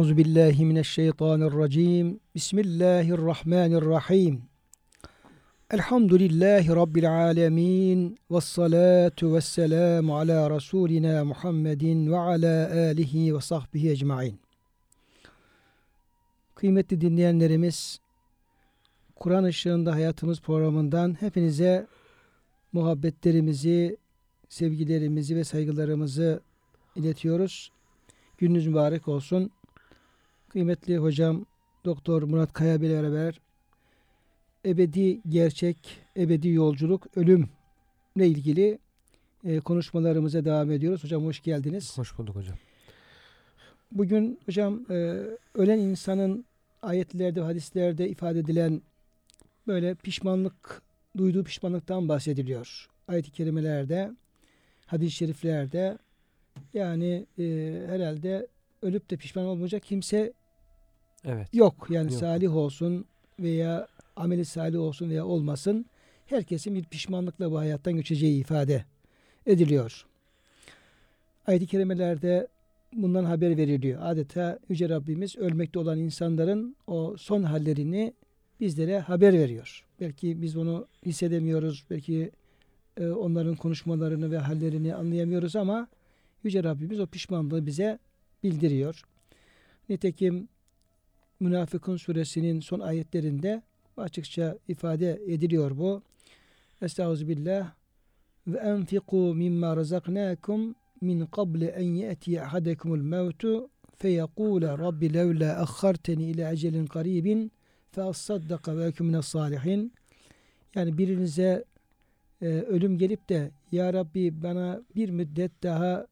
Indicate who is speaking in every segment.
Speaker 1: Euzu billahi mineşşeytanirracim. Bismillahirrahmanirrahim. Elhamdülillahi rabbil alamin. Ves salatu vesselamu ala rasulina Muhammedin ve ala alihi ve sahbihi ecmaîn. Kıymetli dinleyenlerimiz, Kur'an ışığında hayatımız programından hepinize muhabbetlerimizi, sevgilerimizi ve saygılarımızı iletiyoruz. Gününüz mübarek olsun. Kıymetli hocam Doktor Murat Kaya ile beraber ebedi gerçek, ebedi yolculuk, ölümle ilgili e, konuşmalarımıza devam ediyoruz. Hocam hoş geldiniz.
Speaker 2: Hoş bulduk hocam.
Speaker 1: Bugün hocam e, ölen insanın ayetlerde, hadislerde ifade edilen böyle pişmanlık, duyduğu pişmanlıktan bahsediliyor. Ayet-i kerimelerde, hadis-i şeriflerde yani e, herhalde ölüp de pişman olmayacak kimse
Speaker 2: Evet.
Speaker 1: yok. Yani
Speaker 2: Yok.
Speaker 1: salih olsun veya ameli salih olsun veya olmasın. Herkesin bir pişmanlıkla bu hayattan geçeceği ifade ediliyor. Ayet-i kerimelerde bundan haber veriliyor. Adeta Yüce Rabbimiz ölmekte olan insanların o son hallerini bizlere haber veriyor. Belki biz onu hissedemiyoruz. Belki e, onların konuşmalarını ve hallerini anlayamıyoruz ama Yüce Rabbimiz o pişmanlığı bize bildiriyor. Nitekim Münafıkun suresinin son ayetlerinde açıkça ifade ediliyor bu. Estağfirullah ve enfiku mimma razaknakum min qabli en ya'ti ahadakumul mevtu feyekule rabbi levla akharteni ila ecelin qaribin fe assaddaka ve ekun mines salihin yani birinize e, ölüm gelip de ya Rabbi bana bir müddet daha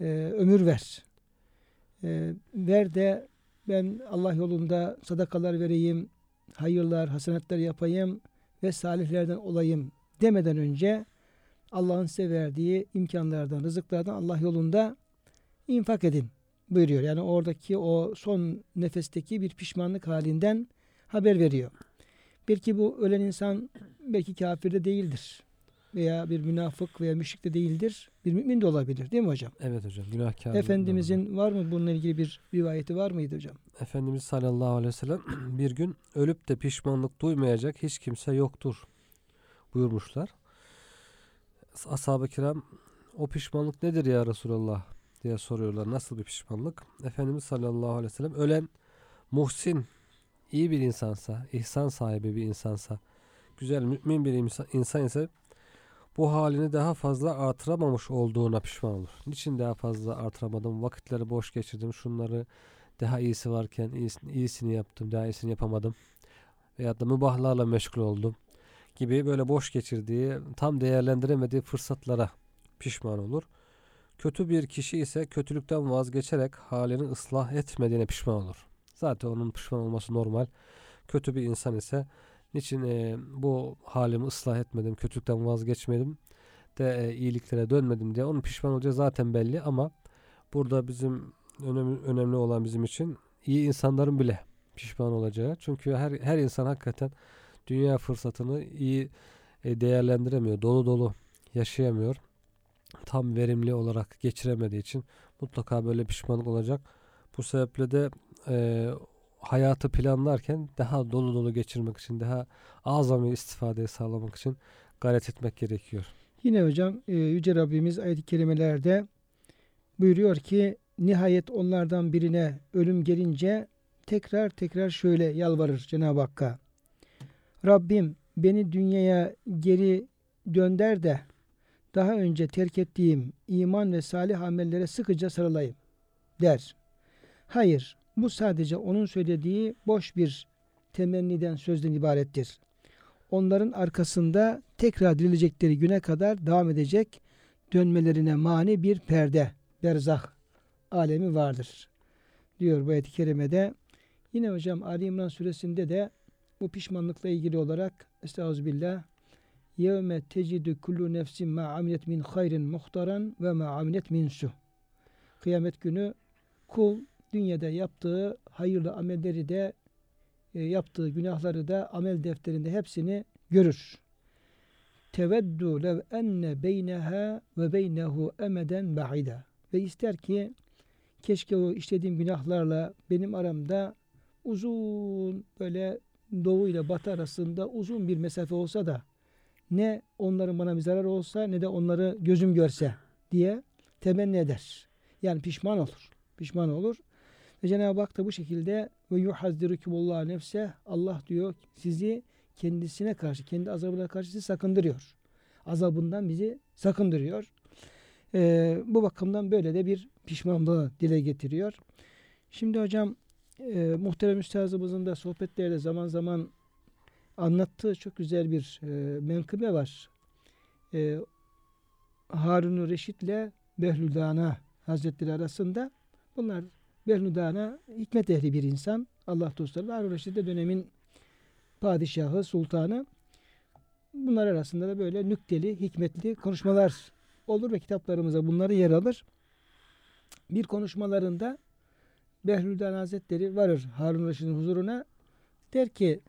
Speaker 1: e, ömür ver. E, ver de ben Allah yolunda sadakalar vereyim, hayırlar, hasenatlar yapayım ve salihlerden olayım demeden önce Allah'ın size verdiği imkanlardan, rızıklardan Allah yolunda infak edin buyuruyor. Yani oradaki o son nefesteki bir pişmanlık halinden haber veriyor. Belki bu ölen insan belki kafir de değildir. Veya bir münafık veya müşrik de değildir. Bir mümin de olabilir değil mi hocam?
Speaker 2: Evet hocam. Günahkar.
Speaker 1: Efendimizin var mı bununla ilgili bir rivayeti var mıydı hocam?
Speaker 2: Efendimiz sallallahu aleyhi ve sellem bir gün ölüp de pişmanlık duymayacak hiç kimse yoktur buyurmuşlar. Ashab-ı kiram o pişmanlık nedir ya Resulallah diye soruyorlar. Nasıl bir pişmanlık? Efendimiz sallallahu aleyhi ve sellem ölen muhsin, iyi bir insansa, ihsan sahibi bir insansa, güzel mümin bir insan, insan ise bu halini daha fazla artıramamış olduğuna pişman olur. Niçin daha fazla artıramadım? Vakitleri boş geçirdim. Şunları daha iyisi varken iyisini, iyisini yaptım. Daha iyisini yapamadım. Veyahut da mübahlarla meşgul oldum. Gibi böyle boş geçirdiği, tam değerlendiremediği fırsatlara pişman olur. Kötü bir kişi ise kötülükten vazgeçerek halini ıslah etmediğine pişman olur. Zaten onun pişman olması normal. Kötü bir insan ise Niçin e, bu halimi ıslah etmedim, kötülükten vazgeçmedim de e, iyiliklere dönmedim diye onun pişman olacağı zaten belli ama burada bizim önemli, önemli olan bizim için iyi insanların bile pişman olacağı. Çünkü her her insan hakikaten dünya fırsatını iyi e, değerlendiremiyor, dolu dolu yaşayamıyor. Tam verimli olarak geçiremediği için mutlaka böyle pişmanlık olacak. Bu sebeple de e, hayatı planlarken daha dolu dolu geçirmek için, daha azami istifade sağlamak için gayret etmek gerekiyor.
Speaker 1: Yine hocam e, Yüce Rabbimiz ayet-i kerimelerde buyuruyor ki nihayet onlardan birine ölüm gelince tekrar tekrar şöyle yalvarır Cenab-ı Hakk'a. Rabbim beni dünyaya geri dönder de daha önce terk ettiğim iman ve salih amellere sıkıca sarılayım der. Hayır, bu sadece onun söylediği boş bir temenniden sözden ibarettir. Onların arkasında tekrar dirilecekleri güne kadar devam edecek dönmelerine mani bir perde, berzah alemi vardır. Diyor bu ayet-i kerimede. Yine hocam Ali İmran suresinde de bu pişmanlıkla ilgili olarak Estağfirullah yevme tecidü kullu nefsin ma amilet min hayrin muhtaran ve ma amilet min su. Kıyamet günü kul dünyada yaptığı hayırlı amelleri de e, yaptığı günahları da amel defterinde hepsini görür. Teveddu lev enne beyneha ve beynehu emeden ba'ida. Ve ister ki keşke o işlediğim günahlarla benim aramda uzun böyle doğu ile batı arasında uzun bir mesafe olsa da ne onların bana bir zarar olsa ne de onları gözüm görse diye temenni eder. Yani pişman olur. Pişman olur. Ve Cenab-ı Hak da bu şekilde ve yuhazzirukumullah nefse Allah diyor sizi kendisine karşı, kendi azabına karşı sizi sakındırıyor. Azabından bizi sakındırıyor. Ee, bu bakımdan böyle de bir pişmanlığı dile getiriyor. Şimdi hocam e, muhterem üstazımızın da sohbetlerde zaman zaman anlattığı çok güzel bir e, menkıbe var. E, Harun-u Reşit ile Behlüdana Hazretleri arasında bunlar Behlüdana hikmet ehli bir insan. Allah dostları. Harun Reşit de dönemin padişahı, sultanı. Bunlar arasında da böyle nükteli, hikmetli konuşmalar olur ve kitaplarımıza bunları yer alır. Bir konuşmalarında Behlül'den Hazretleri varır Harun Reşit'in huzuruna. Der ki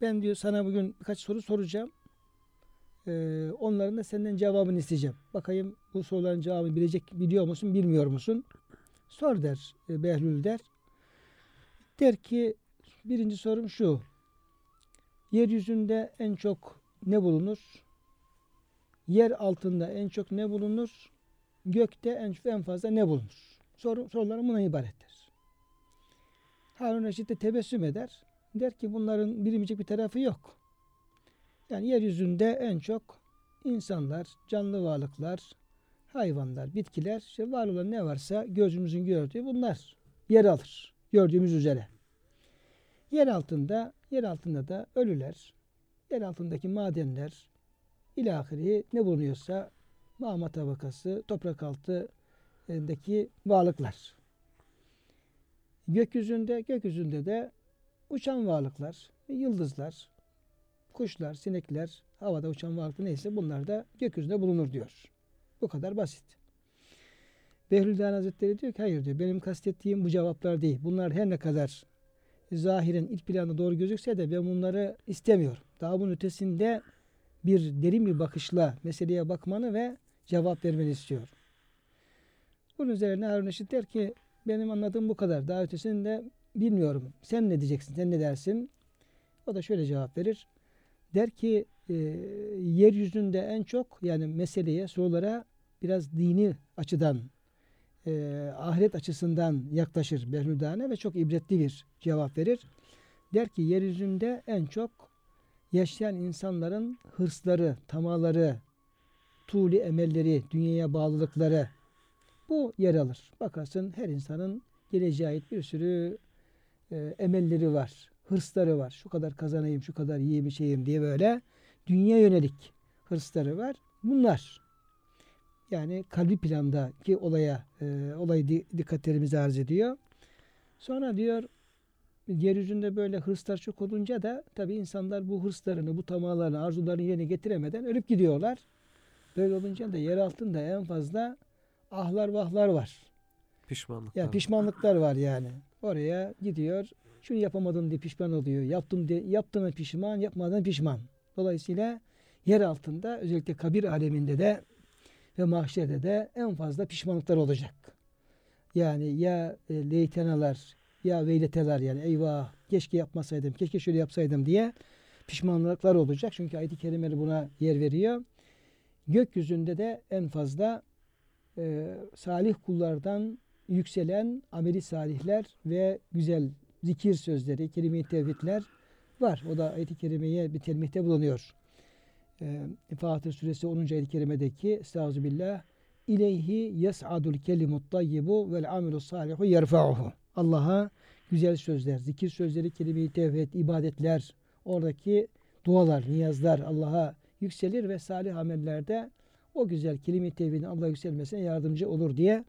Speaker 1: ben diyor sana bugün birkaç soru soracağım. Ee, onların da senden cevabını isteyeceğim. Bakayım bu soruların cevabını bilecek biliyor musun bilmiyor musun? Sor der e, Behlül der. Der ki birinci sorum şu. Yeryüzünde en çok ne bulunur? Yer altında en çok ne bulunur? Gökte en, en fazla ne bulunur? Soru, sorularım buna ibarettir. Harun Reşit de tebessüm eder. Der ki bunların bilinmeyecek bir tarafı yok. Yani yeryüzünde en çok insanlar, canlı varlıklar, hayvanlar, bitkiler, işte var olan ne varsa gözümüzün gördüğü bunlar yer alır. Gördüğümüz üzere. Yer altında, yer altında da ölüler, yer altındaki madenler, ilahiri ne bulunuyorsa mağma tabakası, toprak altındaki varlıklar. Gökyüzünde, gökyüzünde de uçan varlıklar, yıldızlar, kuşlar, sinekler, havada uçan varlıklar neyse bunlar da gökyüzünde bulunur diyor. Bu kadar basit. Behlülden Hazretleri diyor ki hayır diyor benim kastettiğim bu cevaplar değil. Bunlar her ne kadar zahirin ilk planda doğru gözükse de ben bunları istemiyorum. Daha bunun ötesinde bir derin bir bakışla meseleye bakmanı ve cevap vermeni istiyorum. Bunun üzerine Harun Reşit der ki benim anladığım bu kadar. Daha ötesini de bilmiyorum. Sen ne diyeceksin? Sen ne dersin? O da şöyle cevap verir. Der ki e, yeryüzünde en çok yani meseleye, sorulara biraz dini açıdan e, ahiret açısından yaklaşır Behlüdane ve çok ibretli bir cevap verir. Der ki yeryüzünde en çok yaşayan insanların hırsları, tamaları, tuğli emelleri, dünyaya bağlılıkları bu yer alır. Bakarsın her insanın geleceğe ait bir sürü e, emelleri var, hırsları var. Şu kadar kazanayım, şu kadar yiyeyim, içeyim diye böyle dünya yönelik hırsları var. Bunlar yani kalbi plandaki olaya e, olayı dikkatlerimizi arz ediyor. Sonra diyor yeryüzünde böyle hırslar çok olunca da tabi insanlar bu hırslarını, bu tamalarını, arzularını yerine getiremeden ölüp gidiyorlar. Böyle olunca da yer altında en fazla ahlar vahlar var.
Speaker 2: Pişmanlıklar.
Speaker 1: Ya pişmanlıklar var yani. Oraya gidiyor. Şunu yapamadım diye pişman oluyor. Yaptım diye yaptığına pişman, yapmadan pişman. Dolayısıyla yer altında özellikle kabir aleminde de ve mahşerde de en fazla pişmanlıklar olacak. Yani ya e, leytenalar ya veyleteler yani eyvah keşke yapmasaydım, keşke şöyle yapsaydım diye pişmanlıklar olacak. Çünkü ayet-i kerimeleri buna yer veriyor. Gökyüzünde de en fazla e, salih kullardan yükselen ameli salihler ve güzel zikir sözleri, kelime-i tevhidler var. O da ayet-i kerimeye bir telmihte bulunuyor. E, Fatih suresi 10. ayet-i kerimedeki Estağfirullah İleyhi yes'adul kelimut tayyibu vel amilu salihu yerfa'uhu. Allah'a güzel sözler, zikir sözleri, kelime-i tevhid, ibadetler, oradaki dualar, niyazlar Allah'a yükselir ve salih amellerde o güzel kelime-i tevhidin Allah'a yükselmesine yardımcı olur diye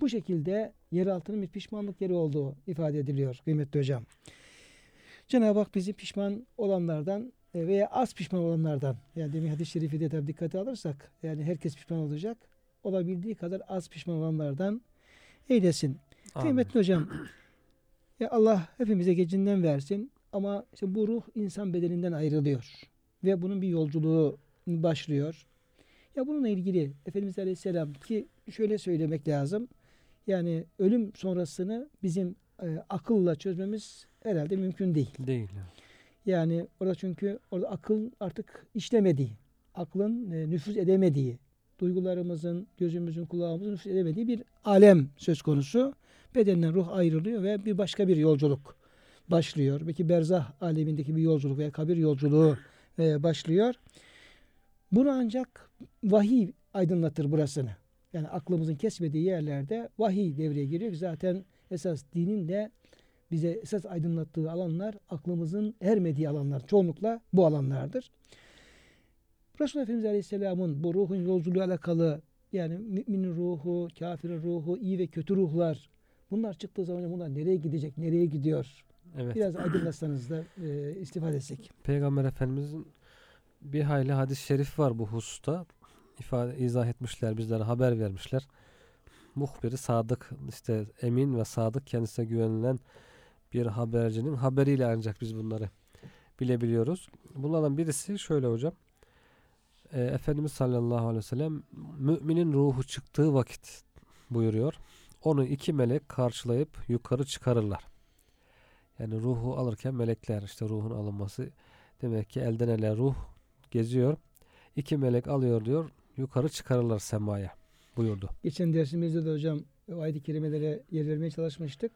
Speaker 1: Bu şekilde yeraltının bir pişmanlık yeri olduğu ifade ediliyor kıymetli hocam. Cenab-ı Hak bizi pişman olanlardan veya az pişman olanlardan yani demin hadis-i şerifi de tabi dikkate alırsak yani herkes pişman olacak. Olabildiği kadar az pişman olanlardan eylesin.
Speaker 2: Amin.
Speaker 1: Kıymetli hocam ya Allah hepimize gecinden versin ama işte bu ruh insan bedeninden ayrılıyor ve bunun bir yolculuğu başlıyor. Ya bununla ilgili Efendimiz Aleyhisselam ki şöyle söylemek lazım. Yani ölüm sonrasını bizim e, akılla çözmemiz herhalde mümkün değil.
Speaker 2: Değil.
Speaker 1: Yani orada çünkü orada akıl artık işlemediği, aklın e, nüfuz edemediği, duygularımızın, gözümüzün, kulağımızın nüfuz edemediği bir alem söz konusu. Bedenden ruh ayrılıyor ve bir başka bir yolculuk başlıyor. Belki berzah alemindeki bir yolculuk veya kabir yolculuğu e, başlıyor. Bunu ancak vahiy aydınlatır burasını. Yani aklımızın kesmediği yerlerde vahiy devreye giriyor. Zaten esas dinin de bize esas aydınlattığı alanlar aklımızın ermediği alanlar. Çoğunlukla bu alanlardır. Resulullah Efendimiz Aleyhisselam'ın bu ruhun yolculuğu alakalı yani müminin ruhu, kafirin ruhu, iyi ve kötü ruhlar bunlar çıktığı zaman bunlar nereye gidecek, nereye gidiyor?
Speaker 2: Evet.
Speaker 1: Biraz aydınlatsanız da e, istifade etsek.
Speaker 2: Peygamber Efendimizin bir hayli hadis-i şerif var bu hususta. İfade, izah etmişler, bizlere haber vermişler. Muhbiri sadık, işte emin ve sadık kendisine güvenilen bir habercinin haberiyle ancak biz bunları bilebiliyoruz. Bunlardan birisi şöyle hocam. E, Efendimiz sallallahu aleyhi ve sellem müminin ruhu çıktığı vakit buyuruyor. Onu iki melek karşılayıp yukarı çıkarırlar. Yani ruhu alırken melekler işte ruhun alınması demek ki elden ele ruh geziyor. İki melek alıyor diyor yukarı çıkarırlar semaya buyurdu.
Speaker 1: Geçen dersimizde de hocam ayet-i kerimelere yer vermeye çalışmıştık.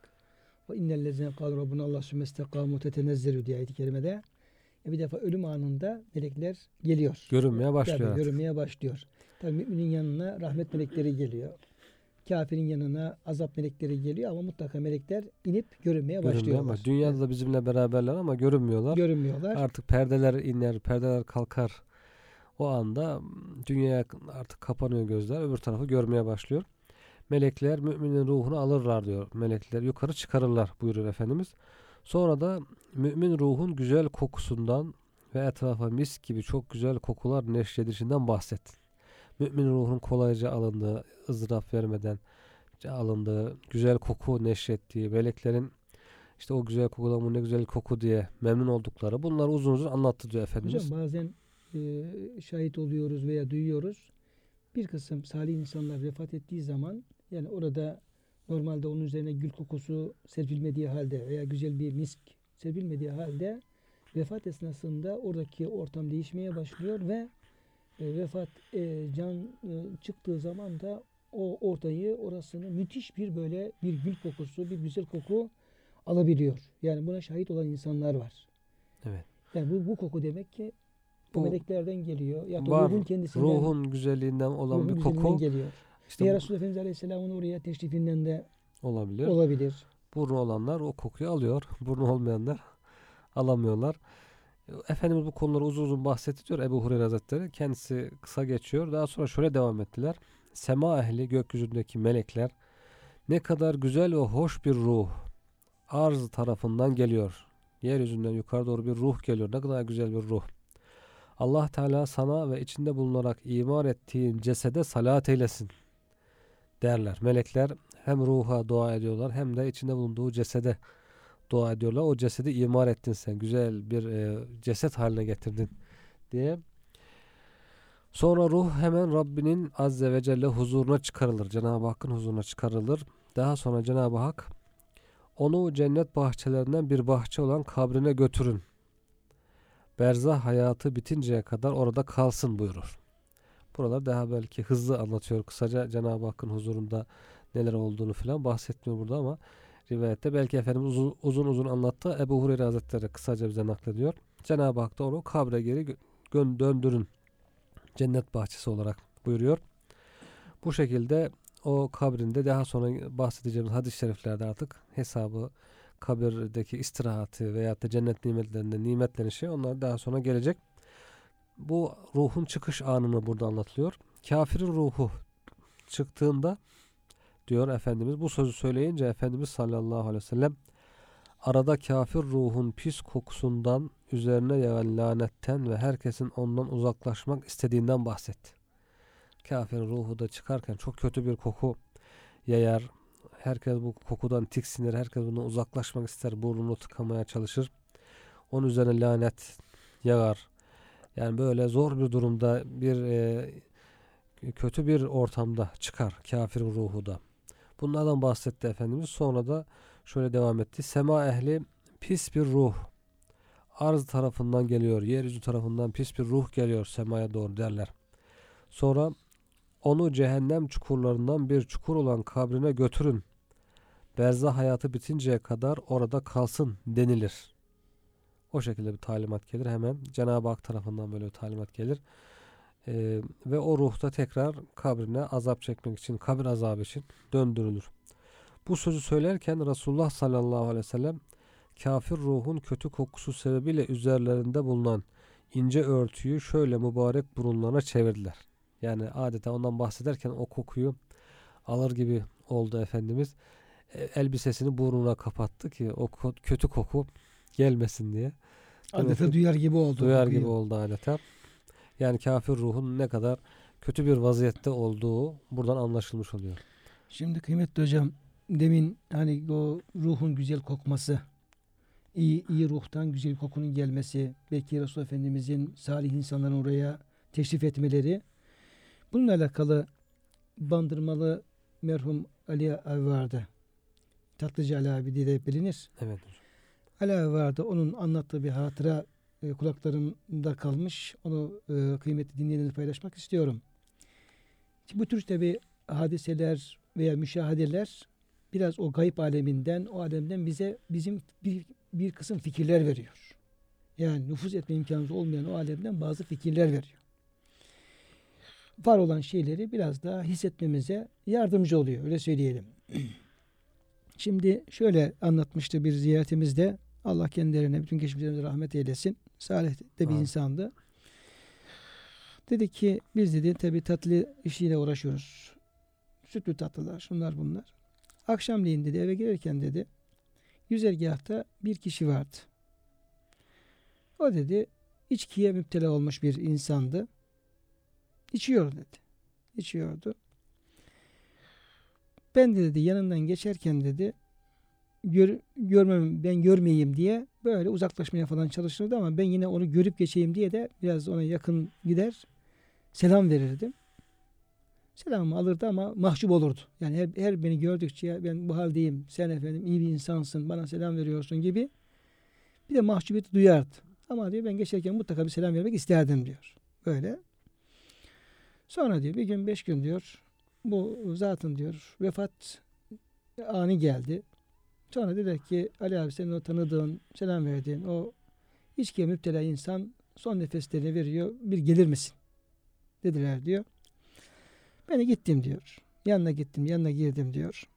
Speaker 1: O innellezine kâlu rabbuna Allah sümmestekâmu tetenezzelü diye ayet-i kerimede. E bir defa ölüm anında melekler geliyor.
Speaker 2: Görünmeye başlıyor
Speaker 1: Tabii,
Speaker 2: artık.
Speaker 1: görünmeye başlıyor. Tabii müminin yanına rahmet melekleri geliyor. Kafirin yanına azap melekleri geliyor ama mutlaka melekler inip görünmeye
Speaker 2: Görünmüyor
Speaker 1: başlıyorlar.
Speaker 2: ama dünyada da bizimle beraberler ama görünmüyorlar.
Speaker 1: görünmüyorlar.
Speaker 2: Artık perdeler iner, perdeler kalkar. O anda dünyaya artık kapanıyor gözler. Öbür tarafı görmeye başlıyor. Melekler müminin ruhunu alırlar diyor. Melekler yukarı çıkarırlar buyuruyor Efendimiz. Sonra da mümin ruhun güzel kokusundan ve etrafa mis gibi çok güzel kokular neşredişinden bahset. Mümin ruhun kolayca alındığı, ızdırap vermeden alındığı, güzel koku neşrettiği, meleklerin işte o güzel kokudan bu ne güzel koku diye memnun oldukları bunları uzun uzun anlattı diyor Efendimiz.
Speaker 1: Hocam bazen e, şahit oluyoruz veya duyuyoruz. Bir kısım salih insanlar vefat ettiği zaman yani orada normalde onun üzerine gül kokusu serpilmediği halde veya güzel bir misk serpilmediği halde vefat esnasında oradaki ortam değişmeye başlıyor ve e, vefat e, can e, çıktığı zaman da o ortayı orasını müthiş bir böyle bir gül kokusu bir güzel koku alabiliyor. Yani buna şahit olan insanlar var.
Speaker 2: Evet.
Speaker 1: Yani bu, bu koku demek ki bu, meleklerden geliyor. Ya da
Speaker 2: var,
Speaker 1: ruhun kendisinden
Speaker 2: ruhun güzelliğinden olan
Speaker 1: ruhun
Speaker 2: bir koku
Speaker 1: geliyor.
Speaker 2: işte
Speaker 1: Veya Resulullah Efendimiz Aleyhisselam'ın oraya teşrifinden de
Speaker 2: olabilir.
Speaker 1: olabilir.
Speaker 2: Burnu olanlar o kokuyu alıyor. Burnu olmayanlar alamıyorlar. Efendimiz bu konuları uzun uzun bahsetti diyor Ebu Hureyre Hazretleri. Kendisi kısa geçiyor. Daha sonra şöyle devam ettiler. Sema ehli gökyüzündeki melekler ne kadar güzel ve hoş bir ruh arz tarafından geliyor. Yeryüzünden yukarı doğru bir ruh geliyor. Ne kadar güzel bir ruh. Allah Teala sana ve içinde bulunarak imar ettiğin cesede salat eylesin derler. Melekler hem ruha dua ediyorlar hem de içinde bulunduğu cesede dua ediyorlar. O cesedi imar ettin sen. Güzel bir e, ceset haline getirdin diye. Sonra ruh hemen Rabbinin Azze ve Celle huzuruna çıkarılır. Cenab-ı Hakk'ın huzuruna çıkarılır. Daha sonra Cenab-ı Hak onu cennet bahçelerinden bir bahçe olan kabrine götürün. Berzah hayatı bitinceye kadar orada kalsın buyurur. Buralar daha belki hızlı anlatıyor. Kısaca Cenab-ı Hakk'ın huzurunda neler olduğunu falan bahsetmiyor burada ama rivayette belki Efendimiz uzun uzun, uzun anlattı. Ebu Hureyre Hazretleri kısaca bize naklediyor. Cenab-ı Hak da onu kabre geri döndürün. Cennet bahçesi olarak buyuruyor. Bu şekilde o kabrinde daha sonra bahsedeceğimiz hadis-i şeriflerde artık hesabı kabirdeki istirahati veyahut da cennet nimetlerinde nimetlenişi onlar daha sonra gelecek. Bu ruhun çıkış anını burada anlatılıyor. Kafirin ruhu çıktığında diyor Efendimiz. Bu sözü söyleyince Efendimiz sallallahu aleyhi ve sellem arada kafir ruhun pis kokusundan üzerine yağan lanetten ve herkesin ondan uzaklaşmak istediğinden bahsetti. Kafirin ruhu da çıkarken çok kötü bir koku yayar. Herkes bu kokudan tiksinir. Herkes bundan uzaklaşmak ister. Burnunu tıkamaya çalışır. Onun üzerine lanet yağar. Yani böyle zor bir durumda bir e, kötü bir ortamda çıkar kafirin ruhu da. Bunlardan bahsetti Efendimiz. Sonra da şöyle devam etti. Sema ehli pis bir ruh. Arz tarafından geliyor. Yeryüzü tarafından pis bir ruh geliyor semaya doğru derler. Sonra onu cehennem çukurlarından bir çukur olan kabrine götürün. Berzah hayatı bitinceye kadar orada kalsın denilir. O şekilde bir talimat gelir. Hemen Cenab-ı Hak tarafından böyle bir talimat gelir. Ee, ve o ruhta tekrar kabrine azap çekmek için, kabir azabı için döndürülür. Bu sözü söylerken Resulullah sallallahu aleyhi ve sellem kafir ruhun kötü kokusu sebebiyle üzerlerinde bulunan ince örtüyü şöyle mübarek burunlarına çevirdiler. Yani adeta ondan bahsederken o kokuyu alır gibi oldu Efendimiz. E, elbisesini burnuna kapattı ki o kötü koku gelmesin diye.
Speaker 1: Adeta duyar gibi oldu.
Speaker 2: Duyar gibi oldu adeta. Yani kafir ruhun ne kadar kötü bir vaziyette olduğu buradan anlaşılmış oluyor.
Speaker 1: Şimdi kıymetli hocam demin hani o ruhun güzel kokması, iyi, iyi ruhtan güzel kokunun gelmesi, belki Resul Efendimizin salih insanların oraya teşrif etmeleri. Bununla alakalı Bandırmalı merhum Ali vardı. Tatlıcı Ali abi diye de bilinir.
Speaker 2: Evet.
Speaker 1: Ali abi vardı. Onun anlattığı bir hatıra e, kulaklarımda kalmış. Onu e, kıymetli dinleyenlerle paylaşmak istiyorum. Şimdi bu tür tabi hadiseler veya müşahedeler biraz o gayb aleminden, o alemden bize bizim bir, bir kısım fikirler veriyor. Yani nüfuz etme imkanımız olmayan o alemden bazı fikirler veriyor. Var olan şeyleri biraz daha hissetmemize yardımcı oluyor. Öyle söyleyelim. Şimdi şöyle anlatmıştı bir ziyaretimizde. Allah kendilerine bütün geçmişlerimize rahmet eylesin. Salih de bir ha. insandı. Dedi ki biz dedi tabi tatlı işiyle uğraşıyoruz. Sütlü tatlılar şunlar bunlar. Akşamleyin dedi eve girerken dedi yüzergahta bir kişi vardı. O dedi içkiye müptela olmuş bir insandı. İçiyor dedi. İçiyordu. Ben de dedi yanından geçerken dedi gör, görmem ben görmeyeyim diye böyle uzaklaşmaya falan çalışırdı ama ben yine onu görüp geçeyim diye de biraz ona yakın gider selam verirdim. Selamımı alırdı ama mahcup olurdu. Yani her, her beni gördükçe ben bu haldeyim. Sen efendim iyi bir insansın. Bana selam veriyorsun gibi. Bir de mahcubiyeti duyardı. Ama diyor ben geçerken mutlaka bir selam vermek isterdim diyor. Böyle. Sonra diyor bir gün beş gün diyor bu zatın diyor vefat ani geldi. Sonra dedi ki Ali abi senin o tanıdığın, selam verdiğin o içkiye müptela insan son nefeslerini veriyor. Bir gelir misin? Dediler diyor. Ben de gittim diyor. Yanına gittim, yanına girdim diyor.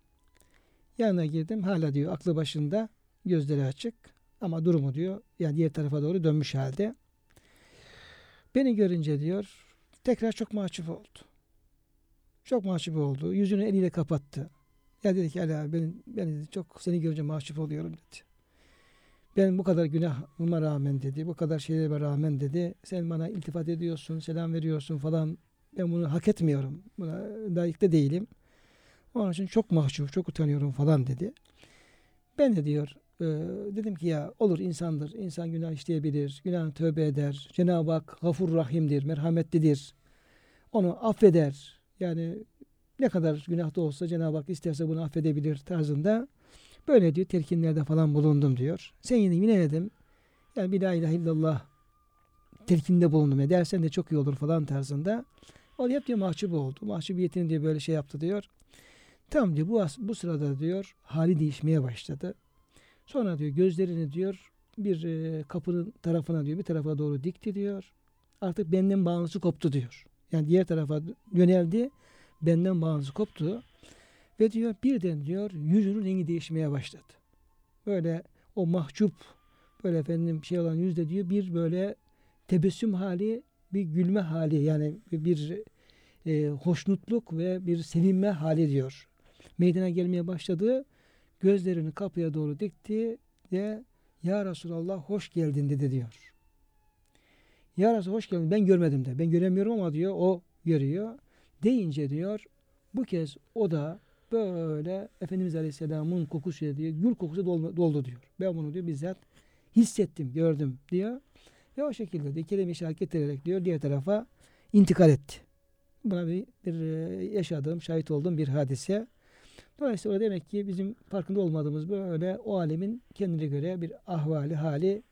Speaker 1: Yanına girdim. Hala diyor aklı başında, gözleri açık ama durumu diyor yani diğer tarafa doğru dönmüş halde. Beni görünce diyor tekrar çok mahcup oldu. Çok mahcup oldu. Yüzünü eliyle kapattı. Ya dedi ki Ali ben, ben çok seni görünce mahcup oluyorum dedi. Ben bu kadar günahıma rağmen dedi, bu kadar şeylere rağmen dedi, sen bana iltifat ediyorsun, selam veriyorsun falan. Ben bunu hak etmiyorum. Buna layık da değilim. Onun için çok mahcup, çok utanıyorum falan dedi. Ben de diyor, e, dedim ki ya olur insandır. İnsan günah işleyebilir, günah tövbe eder. Cenab-ı Hak gafur rahimdir, merhametlidir. Onu affeder. Yani ne kadar günah da olsa Cenab-ı Hak isterse bunu affedebilir tarzında böyle diyor telkinlerde falan bulundum diyor. Sen yine yine dedim yani bir la ilahe illallah telkinde bulundum ya dersen de çok iyi olur falan tarzında. O hep diyor mahcup oldu. Mahcubiyetini diyor böyle şey yaptı diyor. Tam diyor bu, bu sırada diyor hali değişmeye başladı. Sonra diyor gözlerini diyor bir e, kapının tarafına diyor bir tarafa doğru dikti diyor. Artık benden bağlantısı koptu diyor. Yani diğer tarafa yöneldi benden bağımsız koptu. Ve diyor birden diyor yüzünün rengi değişmeye başladı. Böyle o mahcup böyle efendim şey olan yüzde diyor bir böyle tebessüm hali bir gülme hali yani bir e, hoşnutluk ve bir sevinme hali diyor. meydana gelmeye başladı. Gözlerini kapıya doğru dikti ve Ya Resulallah hoş geldin dedi diyor. Ya Resulallah hoş geldin ben görmedim de. Ben göremiyorum ama diyor o görüyor. Deyince diyor bu kez o da böyle Efendimiz Aleyhisselam'ın kokusu diyor. Gül kokusu doldu, diyor. Ben bunu diyor bizzat hissettim, gördüm diyor. Ve o şekilde de kelime işaret ederek diyor diğer tarafa intikal etti. Buna bir, bir e, yaşadığım, şahit olduğum bir hadise. Dolayısıyla demek ki bizim farkında olmadığımız böyle o alemin kendine göre bir ahvali, hali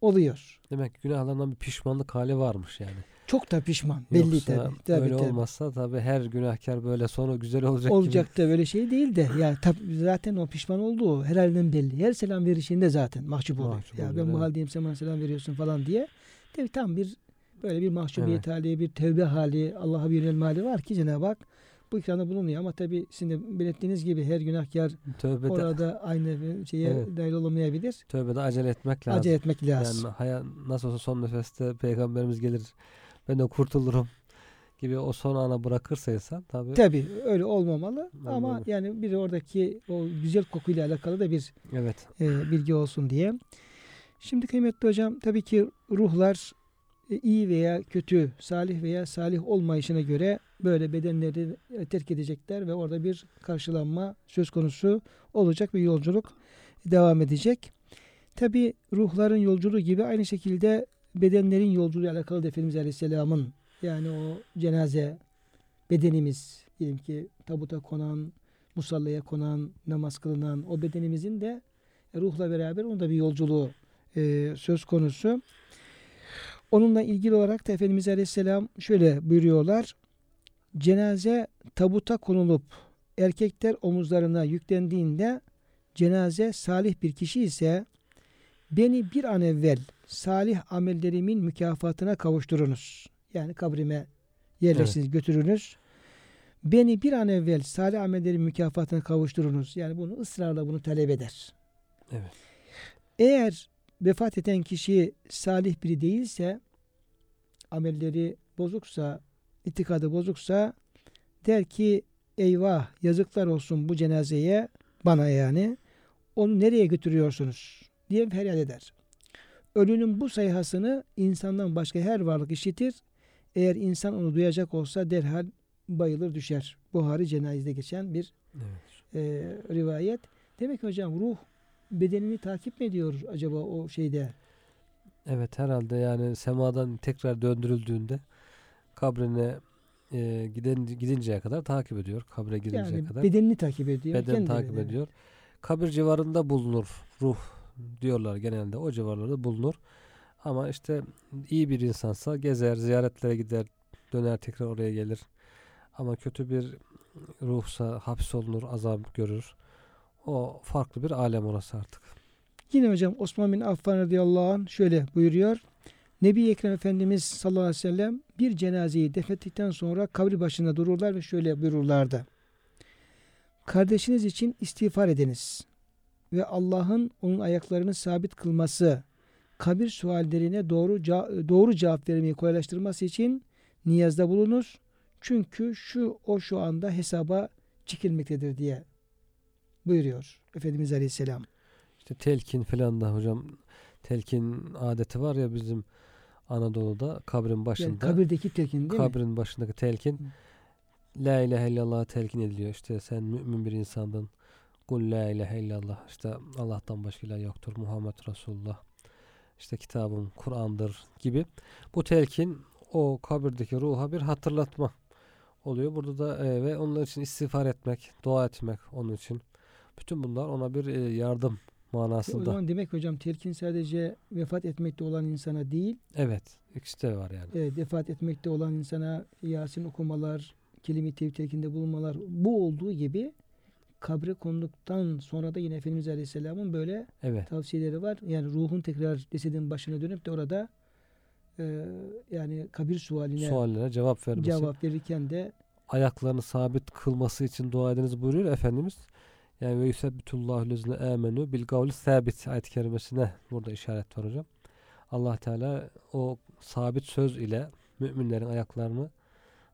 Speaker 1: oluyor.
Speaker 2: Demek ki günahlarından bir pişmanlık hali varmış yani.
Speaker 1: Çok da pişman. Belli
Speaker 2: Yoksa
Speaker 1: tabii. tabii,
Speaker 2: öyle
Speaker 1: tabii.
Speaker 2: olmazsa tabii her günahkar böyle sonu güzel olacak,
Speaker 1: Olacak da böyle şey değil de ya tabii zaten o pişman olduğu herhalde belli. Her selam verişinde zaten mahcup oluyor.
Speaker 2: Mahcup
Speaker 1: ya
Speaker 2: oluyor,
Speaker 1: ben bu
Speaker 2: evet.
Speaker 1: haldeyim sen bana selam veriyorsun falan diye. Tabii tam bir böyle bir mahcubiyet
Speaker 2: Evet.
Speaker 1: hali, bir tevbe hali, Allah'a bir yönelme hali var ki Cenab-ı Hak bu ikramda bulunuyor ama tabii sizin de belirttiğiniz gibi her günahkar.
Speaker 2: Tövbede,
Speaker 1: orada aynı şeye
Speaker 2: Evet.
Speaker 1: dahil olamayabilir.
Speaker 2: tövbede acele etmek lazım.
Speaker 1: Acele etmek lazım.
Speaker 2: Yani hayat nasıl olsa son nefeste peygamberimiz gelir. Ben de kurtulurum gibi o son ana bırakırsa insan tabii.
Speaker 1: Tabii öyle olmamalı ama
Speaker 2: Olmamalı.
Speaker 1: yani bir oradaki o güzel kokuyla alakalı da bir
Speaker 2: Evet.
Speaker 1: e, bilgi olsun diye. Şimdi kıymetli hocam tabii ki ruhlar iyi veya kötü, salih veya salih olmayışına göre böyle bedenleri e, terk edecekler ve orada bir karşılanma söz konusu olacak ve yolculuk devam edecek. Tabii ruhların yolculuğu gibi aynı şekilde bedenlerin yolculuğu alakalı da Efendimiz Aleyhisselam'ın yani o cenaze bedenimiz diyelim ki tabuta konan, musallaya konan, namaz kılınan o bedenimizin de ruhla beraber onun da bir yolculuğu e, söz konusu. Onunla ilgili olarak da Efendimiz Aleyhisselam şöyle buyuruyorlar. Cenaze tabuta konulup erkekler omuzlarına yüklendiğinde cenaze salih bir kişi ise beni bir an evvel salih amellerimin mükafatına kavuşturunuz. Yani kabrime yerleşsiniz, götürünüz. Beni bir an evvel salih amellerimin mükafatına kavuşturunuz. Yani bunu ısrarla bunu talep eder.
Speaker 2: Evet.
Speaker 1: Eğer vefat eden kişi salih biri değilse, amelleri bozuksa, itikadı bozuksa der ki eyvah yazıklar olsun bu cenazeye bana yani onu nereye götürüyorsunuz diye feryat eder. Ölünün bu sayhasını insandan başka her varlık işitir. Eğer insan onu duyacak olsa derhal bayılır düşer. Buhari cenazede geçen bir
Speaker 2: Evet.
Speaker 1: e, rivayet. Demek ki hocam ruh bedenini takip mi ediyor acaba o şeyde?
Speaker 2: Evet herhalde yani semadan tekrar döndürüldüğünde kabrine e, giden, gidinceye kadar takip ediyor. Kabre gidinceye
Speaker 1: Yani
Speaker 2: kadar.
Speaker 1: bedenini takip ediyor.
Speaker 2: Beden takip
Speaker 1: bedeni.
Speaker 2: ediyor. Kabir civarında bulunur ruh diyorlar genelde. O civarlarda bulunur. Ama işte iyi bir insansa gezer, ziyaretlere gider, döner tekrar oraya gelir. Ama kötü bir ruhsa hapsolunur, azap görür. O farklı bir alem orası artık.
Speaker 1: Yine hocam Osman bin Affan radıyallahu anh şöyle buyuruyor. Nebi Ekrem Efendimiz sallallahu aleyhi ve sellem bir cenazeyi defnettikten sonra kabri başında dururlar ve şöyle buyururlardı. Kardeşiniz için istiğfar ediniz ve Allah'ın onun ayaklarını sabit kılması, kabir suallerine doğru doğru cevap vermeyi kolaylaştırması için niyazda bulunuz. Çünkü şu o şu anda hesaba çekilmektedir diye buyuruyor Efendimiz Aleyhisselam.
Speaker 2: İşte telkin falan da hocam telkin adeti var ya bizim Anadolu'da kabrin başında.
Speaker 1: Yani kabirdeki telkin değil mi?
Speaker 2: kabrin başındaki telkin La ilahe illallah telkin ediliyor. İşte sen mümin bir insandın. Kul la ilahe illallah. İşte Allah'tan başka ilah yoktur. Muhammed Resulullah. İşte kitabım Kur'an'dır gibi. Bu telkin o kabirdeki ruha bir hatırlatma oluyor. Burada da e, ve onlar için istiğfar etmek, dua etmek onun için. Bütün bunlar ona bir e, yardım
Speaker 1: O
Speaker 2: manasında.
Speaker 1: zaman demek hocam telkin sadece vefat etmekte olan insana değil,
Speaker 2: Evet. ikisi de var yani.
Speaker 1: evet, vefat etmekte olan insana Yasin okumalar, kelime-i tevhid telkinde bulunmalar bu olduğu gibi kabre konduktan sonra da yine Efendimiz Aleyhisselam'ın böyle
Speaker 2: Evet.
Speaker 1: tavsiyeleri var. Yani ruhun tekrar cesedin başına dönüp de orada e, yani kabir sualine
Speaker 2: Suallere cevap vermesi.
Speaker 1: cevap verirken de
Speaker 2: ayaklarını sabit kılması için dua ediniz buyuruyor Efendimiz. Yani ve yusebbitullahu lezine amenu bil gavli sabit ayet-i kerimesine burada işaret var hocam. Allah Teala o sabit söz ile müminlerin ayaklarını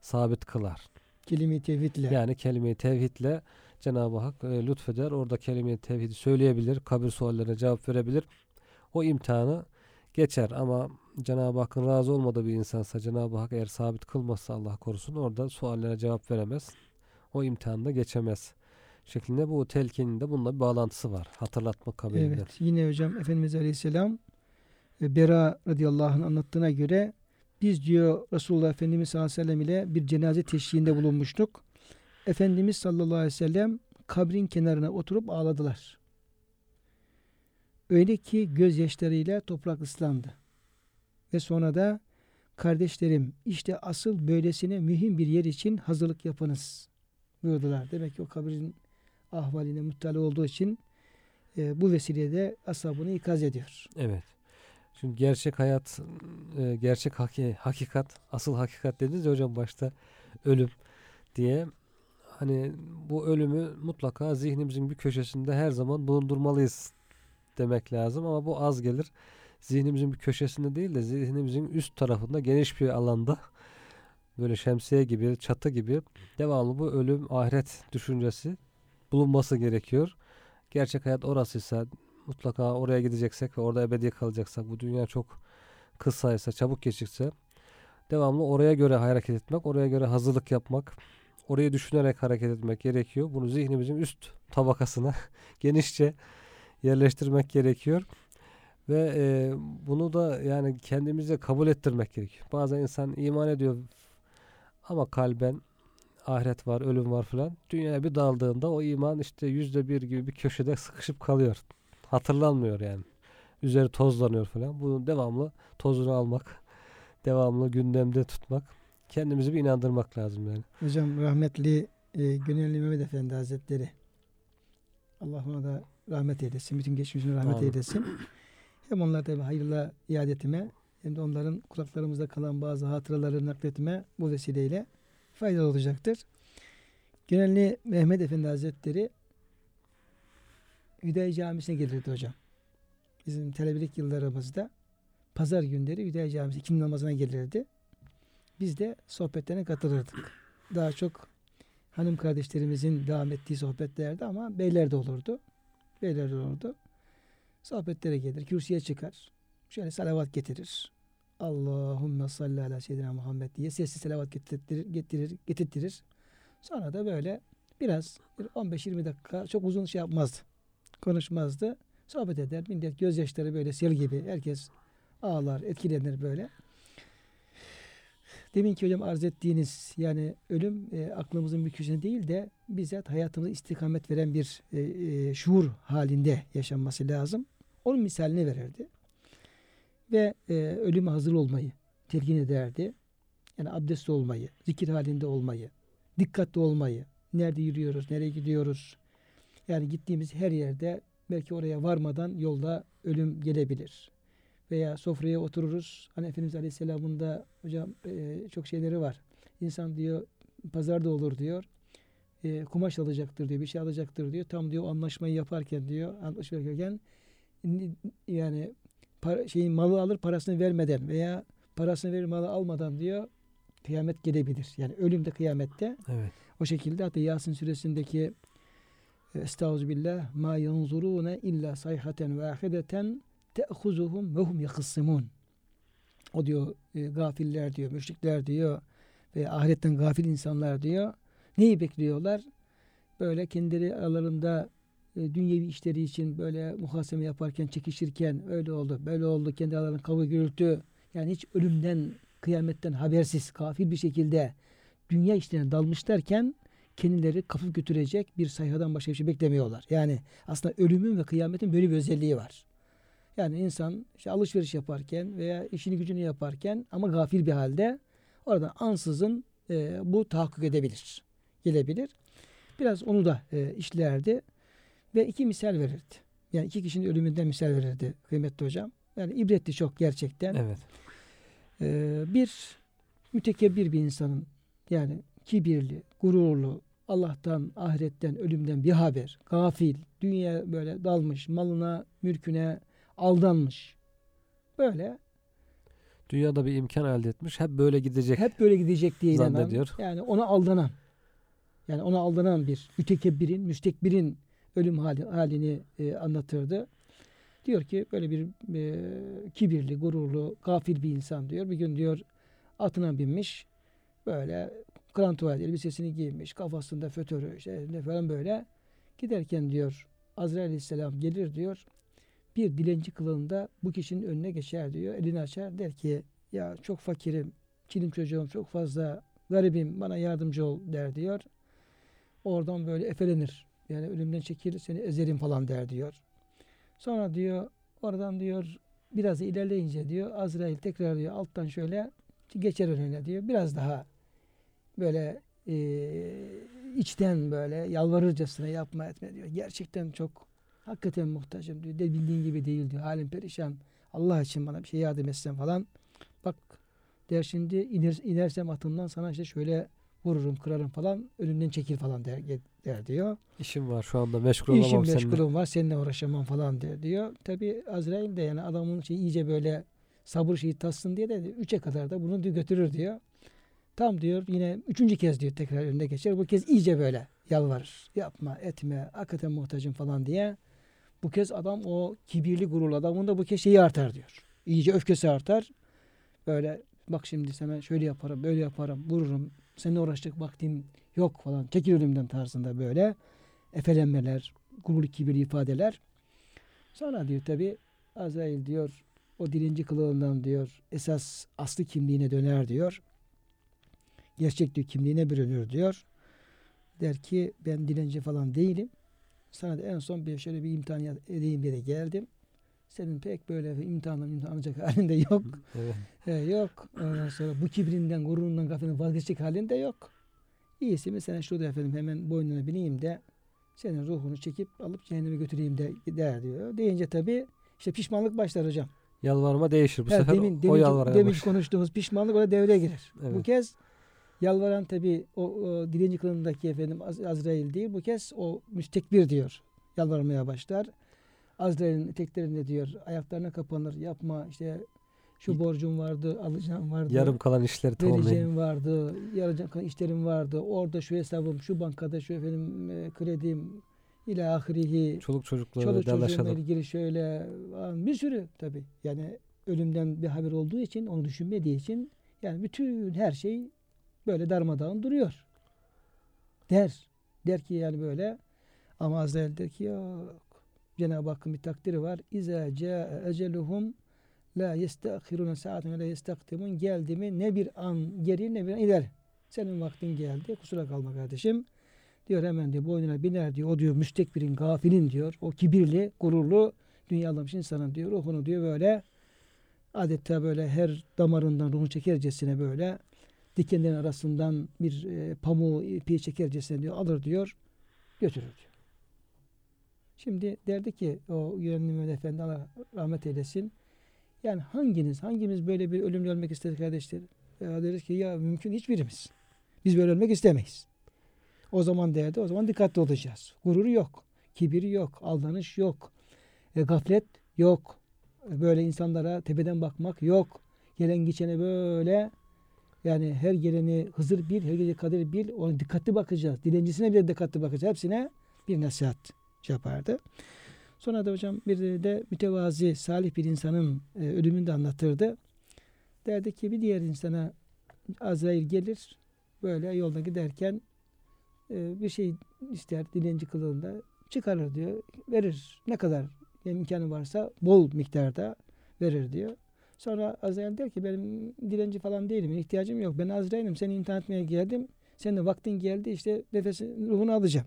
Speaker 2: sabit kılar.
Speaker 1: kelime-i tevhidle
Speaker 2: Yani kelime-i tevhidle Cenab-ı Hak e, lütfeder. Orada kelime-i tevhidi söyleyebilir. Kabir suallerine cevap verebilir. O imtihanı geçer ama Cenab-ı Hakk'ın razı olmadığı bir insansa Cenab-ı Hak eğer sabit kılmazsa Allah korusun orada suallere cevap veremez. O imtihanı geçemez. Şeklinde bu telkinin de bununla bir bağlantısı var. Hatırlatma kabiliğinde.
Speaker 1: Evet. Yine hocam Efendimiz Aleyhisselam e, Bera radıyallahu anh anlattığına göre biz diyor Resulullah Efendimiz sallallahu aleyhi ve sellem ile bir cenaze teşhiğinde bulunmuştuk. Efendimiz sallallahu aleyhi ve sellem kabrin kenarına oturup ağladılar. Öyle ki gözyaşlarıyla toprak ıslandı. Ve sonra da kardeşlerim işte asıl böylesine mühim bir yer için hazırlık yapınız buyurdular. Demek ki o kabrin ahvaline muttali olduğu için e, bu vesileyle ashabını ikaz ediyor.
Speaker 2: Evet. Çünkü gerçek hayat, e, gerçek haki- hakikat, asıl hakikat dediniz ya hocam başta ölüm diye. Hani bu ölümü mutlaka zihnimizin bir köşesinde her zaman bulundurmalıyız demek lazım ama bu az gelir. Zihnimizin bir köşesinde değil de zihnimizin üst tarafında geniş bir alanda böyle şemsiye gibi, çatı gibi devamlı bu ölüm, ahiret düşüncesi bulunması gerekiyor. Gerçek hayat orasıysa mutlaka oraya gideceksek ve orada ebedi kalacaksak bu dünya çok kısaysa, çabuk geçikse devamlı oraya göre hareket etmek, oraya göre hazırlık yapmak, orayı düşünerek hareket etmek gerekiyor. Bunu zihnimizin üst tabakasına genişçe yerleştirmek gerekiyor. Ve e, bunu da yani kendimize kabul ettirmek gerekiyor. Bazen insan iman ediyor ama kalben ahiret var, ölüm var filan. Dünyaya bir daldığında o iman işte yüzde bir gibi bir köşede sıkışıp kalıyor. Hatırlanmıyor yani. Üzeri tozlanıyor falan. Bunun devamlı tozunu almak, devamlı gündemde tutmak. Kendimizi bir inandırmak lazım yani.
Speaker 1: Hocam rahmetli e, Gönüllü Mehmet Efendi Hazretleri Allah ona da rahmet eylesin. Bütün geçmişine rahmet
Speaker 2: Amin.
Speaker 1: eylesin. Hem onlar da hayırla iade etme hem de onların kulaklarımızda kalan bazı hatıraları nakletme bu vesileyle faydalı olacaktır. Gönüllü Mehmet Efendi Hazretleri Hüdayi Camisi'ne gelirdi hocam. Bizim televilik yıllarımızda pazar günleri Hüdayi Camisi ikindi namazına gelirdi. Biz de sohbetlerine katılırdık. Daha çok hanım kardeşlerimizin devam ettiği sohbetlerde ama beyler de olurdu. Beyler de olurdu. Sohbetlere gelir, kürsüye çıkar. Şöyle salavat getirir. Allahümme salli ala seyyidina Muhammed diye sessiz salavat getirir, getirir, getirtirir. Sonra da böyle biraz bir 15-20 dakika çok uzun şey yapmazdı. Konuşmazdı. Sohbet eder. Millet gözyaşları böyle sel gibi. Herkes ağlar, etkilenir böyle. Demin ki hocam arz ettiğiniz yani ölüm e, aklımızın bir köşesinde değil de bizzat hayatımıza istikamet veren bir e, e, şuur halinde yaşanması lazım. Onun misalini verirdi. Ve e, ölüme hazır olmayı telkin ederdi. Yani abdestli olmayı, zikir halinde olmayı, dikkatli olmayı, nerede yürüyoruz, nereye gidiyoruz. Yani gittiğimiz her yerde belki oraya varmadan yolda ölüm gelebilir veya sofraya otururuz. Hani Efendimiz Aleyhisselam'ın da hocam e, çok şeyleri var. İnsan diyor pazarda olur diyor. E, kumaş alacaktır diyor, bir şey alacaktır diyor. Tam diyor anlaşmayı yaparken diyor, anlaşma yaparken n- yani para, şeyin malı alır parasını vermeden veya parasını verir malı almadan diyor kıyamet gelebilir. Yani ölüm de kıyamette
Speaker 2: Evet.
Speaker 1: o şekilde hatta Yasin suresindeki e, Estağfirullah ma yanzurune illa sayhaten vahideten te'huzuhum ve hum yakıssimun. O diyor e, gafiller diyor, müşrikler diyor ve ahiretten gafil insanlar diyor. Neyi bekliyorlar? Böyle kendileri aralarında e, dünyevi işleri için böyle muhaseme yaparken, çekişirken öyle oldu, böyle oldu. Kendi aralarında kavga gürültü. Yani hiç ölümden, kıyametten habersiz, gafil bir şekilde dünya işlerine dalmışlarken kendileri kapıp götürecek bir sayhadan başka bir şey beklemiyorlar. Yani aslında ölümün ve kıyametin böyle bir özelliği var. Yani insan işte alışveriş yaparken veya işini gücünü yaparken ama gafil bir halde oradan ansızın e, bu tahakkuk edebilir. Gelebilir. Biraz onu da e, işlerdi. Ve iki misal verirdi. Yani iki kişinin ölümünden misal verirdi kıymetli hocam. Yani ibretli çok gerçekten.
Speaker 2: Evet.
Speaker 1: Ee, bir mütekebbir bir insanın yani kibirli, gururlu, Allah'tan, ahiretten, ölümden bir haber, gafil, dünya böyle dalmış, malına, mülküne aldanmış. Böyle
Speaker 2: Dünyada bir imkan elde etmiş. Hep böyle gidecek.
Speaker 1: hep böyle gidecek diye inanan,
Speaker 2: Zannediyor.
Speaker 1: yani ona aldanan. Yani ona aldanan bir mütekebbirin, müstekbirin ölüm hali, halini e, anlatırdı. Diyor ki böyle bir e, kibirli, gururlu, gafil bir insan diyor. Bir gün diyor atına binmiş. Böyle krantuval elbisesini giymiş. Kafasında fötörü işte falan böyle. Giderken diyor Azrail Aleyhisselam gelir diyor. Bir dilenci kılığında bu kişinin önüne geçer diyor. Elini açar der ki ya çok fakirim, kilim çocuğum çok fazla, garibim bana yardımcı ol der diyor. Oradan böyle efelenir. Yani ölümden çekilir seni ezerim falan der diyor. Sonra diyor oradan diyor biraz ilerleyince diyor Azrail tekrar diyor alttan şöyle geçer önüne diyor. Biraz daha böyle e, içten böyle yalvarırcasına yapma etme diyor. Gerçekten çok hakikaten muhtacım diyor. De bildiğin gibi değil diyor. Halim perişan. Allah için bana bir şey yardım etsen falan. Bak der şimdi iner, inersem atımdan sana işte şöyle vururum kırarım falan önümden çekil falan der, der diyor.
Speaker 2: İşim var şu anda meşgul olamam
Speaker 1: İşim
Speaker 2: seninle.
Speaker 1: meşgulüm var seninle uğraşamam falan der, diyor. Tabi Azrail de yani adamın şey iyice böyle sabır şeyi tatsın diye de üçe kadar da bunu diyor götürür diyor. Tam diyor yine üçüncü kez diyor tekrar önüne geçer. Bu kez iyice böyle yalvarır. Yapma etme hakikaten muhtacım falan diye. Bu kez adam o kibirli gururlu adamın da bu kez şeyi artar diyor. İyice öfkesi artar. Böyle bak şimdi sana şöyle yaparım böyle yaparım vururum. Seninle uğraşacak vaktim yok falan. Çekil önümden tarzında böyle efelenmeler, gururlu kibirli ifadeler. Sonra diyor tabi Azrail diyor o dilinci kılığından diyor esas aslı kimliğine döner diyor. Gerçek diyor kimliğine bürünür diyor. Der ki ben dilenci falan değilim. Sana da en son bir şöyle bir imtihan edeyim diye de geldim. Senin pek böyle imtihanla imtihan alacak halinde yok. He, yok. Ondan sonra bu kibrinden, gururundan, gafletinden vazgeçecek halinde yok. İyisi mi sen şurada efendim hemen boynuna bineyim de senin ruhunu çekip alıp cehenneme götüreyim de der diyor. Deyince tabi işte pişmanlık başlar hocam.
Speaker 2: Yalvarma değişir. Bu
Speaker 1: He,
Speaker 2: sefer
Speaker 1: demin,
Speaker 2: o
Speaker 1: demin,
Speaker 2: yalvarmaya
Speaker 1: demin
Speaker 2: başlar.
Speaker 1: konuştuğumuz pişmanlık orada devreye girer. Bu
Speaker 2: Evet.
Speaker 1: kez yalvaran tabi o, o dilenci kılığındaki efendim Az- Azrail değil. Bu kez o müstekbir diyor. Yalvarmaya başlar. Azrail'in eteklerinde diyor ayaklarına kapanır. Yapma işte şu borcum vardı, alacağım vardı.
Speaker 2: Yarım kalan işleri tamamlayın.
Speaker 1: vereceğim vardı, yarayacak işlerim vardı. Orada şu hesabım, şu bankada şu efendim e, kredim ila ahirihi.
Speaker 2: Çoluk çocukla
Speaker 1: Çoluk çocuğumla ilgili şöyle bir sürü tabi. Yani ölümden bir haber olduğu için, onu düşünmediği için yani bütün her şey böyle darmadağın duruyor. Der. Der ki yani böyle ama Azrail der ki yok. Cenab-ı Hakk'ın bir takdiri var. İza ca'e eceluhum la yestekhiruna saaten ve la yestakdimun geldi mi ne bir an geri ne bir an ileri. Senin vaktin geldi. Kusura kalma kardeşim. Diyor hemen diyor boynuna biner diyor. O diyor müstekbirin, gafilin diyor. O kibirli, gururlu dünyalamış insanın diyor. Ruhunu diyor böyle adeta böyle her damarından ruhunu çekercesine böyle dikenlerin arasından bir e, pamuğu ipi çekercesine diyor alır diyor götürür diyor. Şimdi derdi ki o Mehmet Efendi Allah rahmet eylesin. Yani hanginiz, hangimiz böyle bir ölümle ölmek istedik kardeşler? Ya deriz ki ya mümkün hiçbirimiz. Biz böyle ölmek istemeyiz. O zaman derdi, o zaman dikkatli olacağız. Gurur yok, kibir yok, aldanış yok, e, gaflet yok. E, Böyle insanlara tepeden bakmak yok. Gelen geçene böyle yani her geleni Hızır bil, her gece Kadir bil. Ona dikkatli bakacağız. Dilencisine bile dikkatli bakacağız. Hepsine bir nasihat yapardı. Sonra da hocam bir de, mütevazi, salih bir insanın e, ölümünü de anlatırdı. Derdi ki bir diğer insana Azrail gelir. Böyle yolda giderken e, bir şey ister dilenci kılığında çıkarır diyor. Verir. Ne kadar imkanı varsa bol miktarda verir diyor. Sonra Azrail der ki benim dilenci falan değilim. ihtiyacım yok. Ben Azrail'im. Seni imtihan etmeye geldim. Senin vaktin geldi. işte nefesin ruhunu alacağım.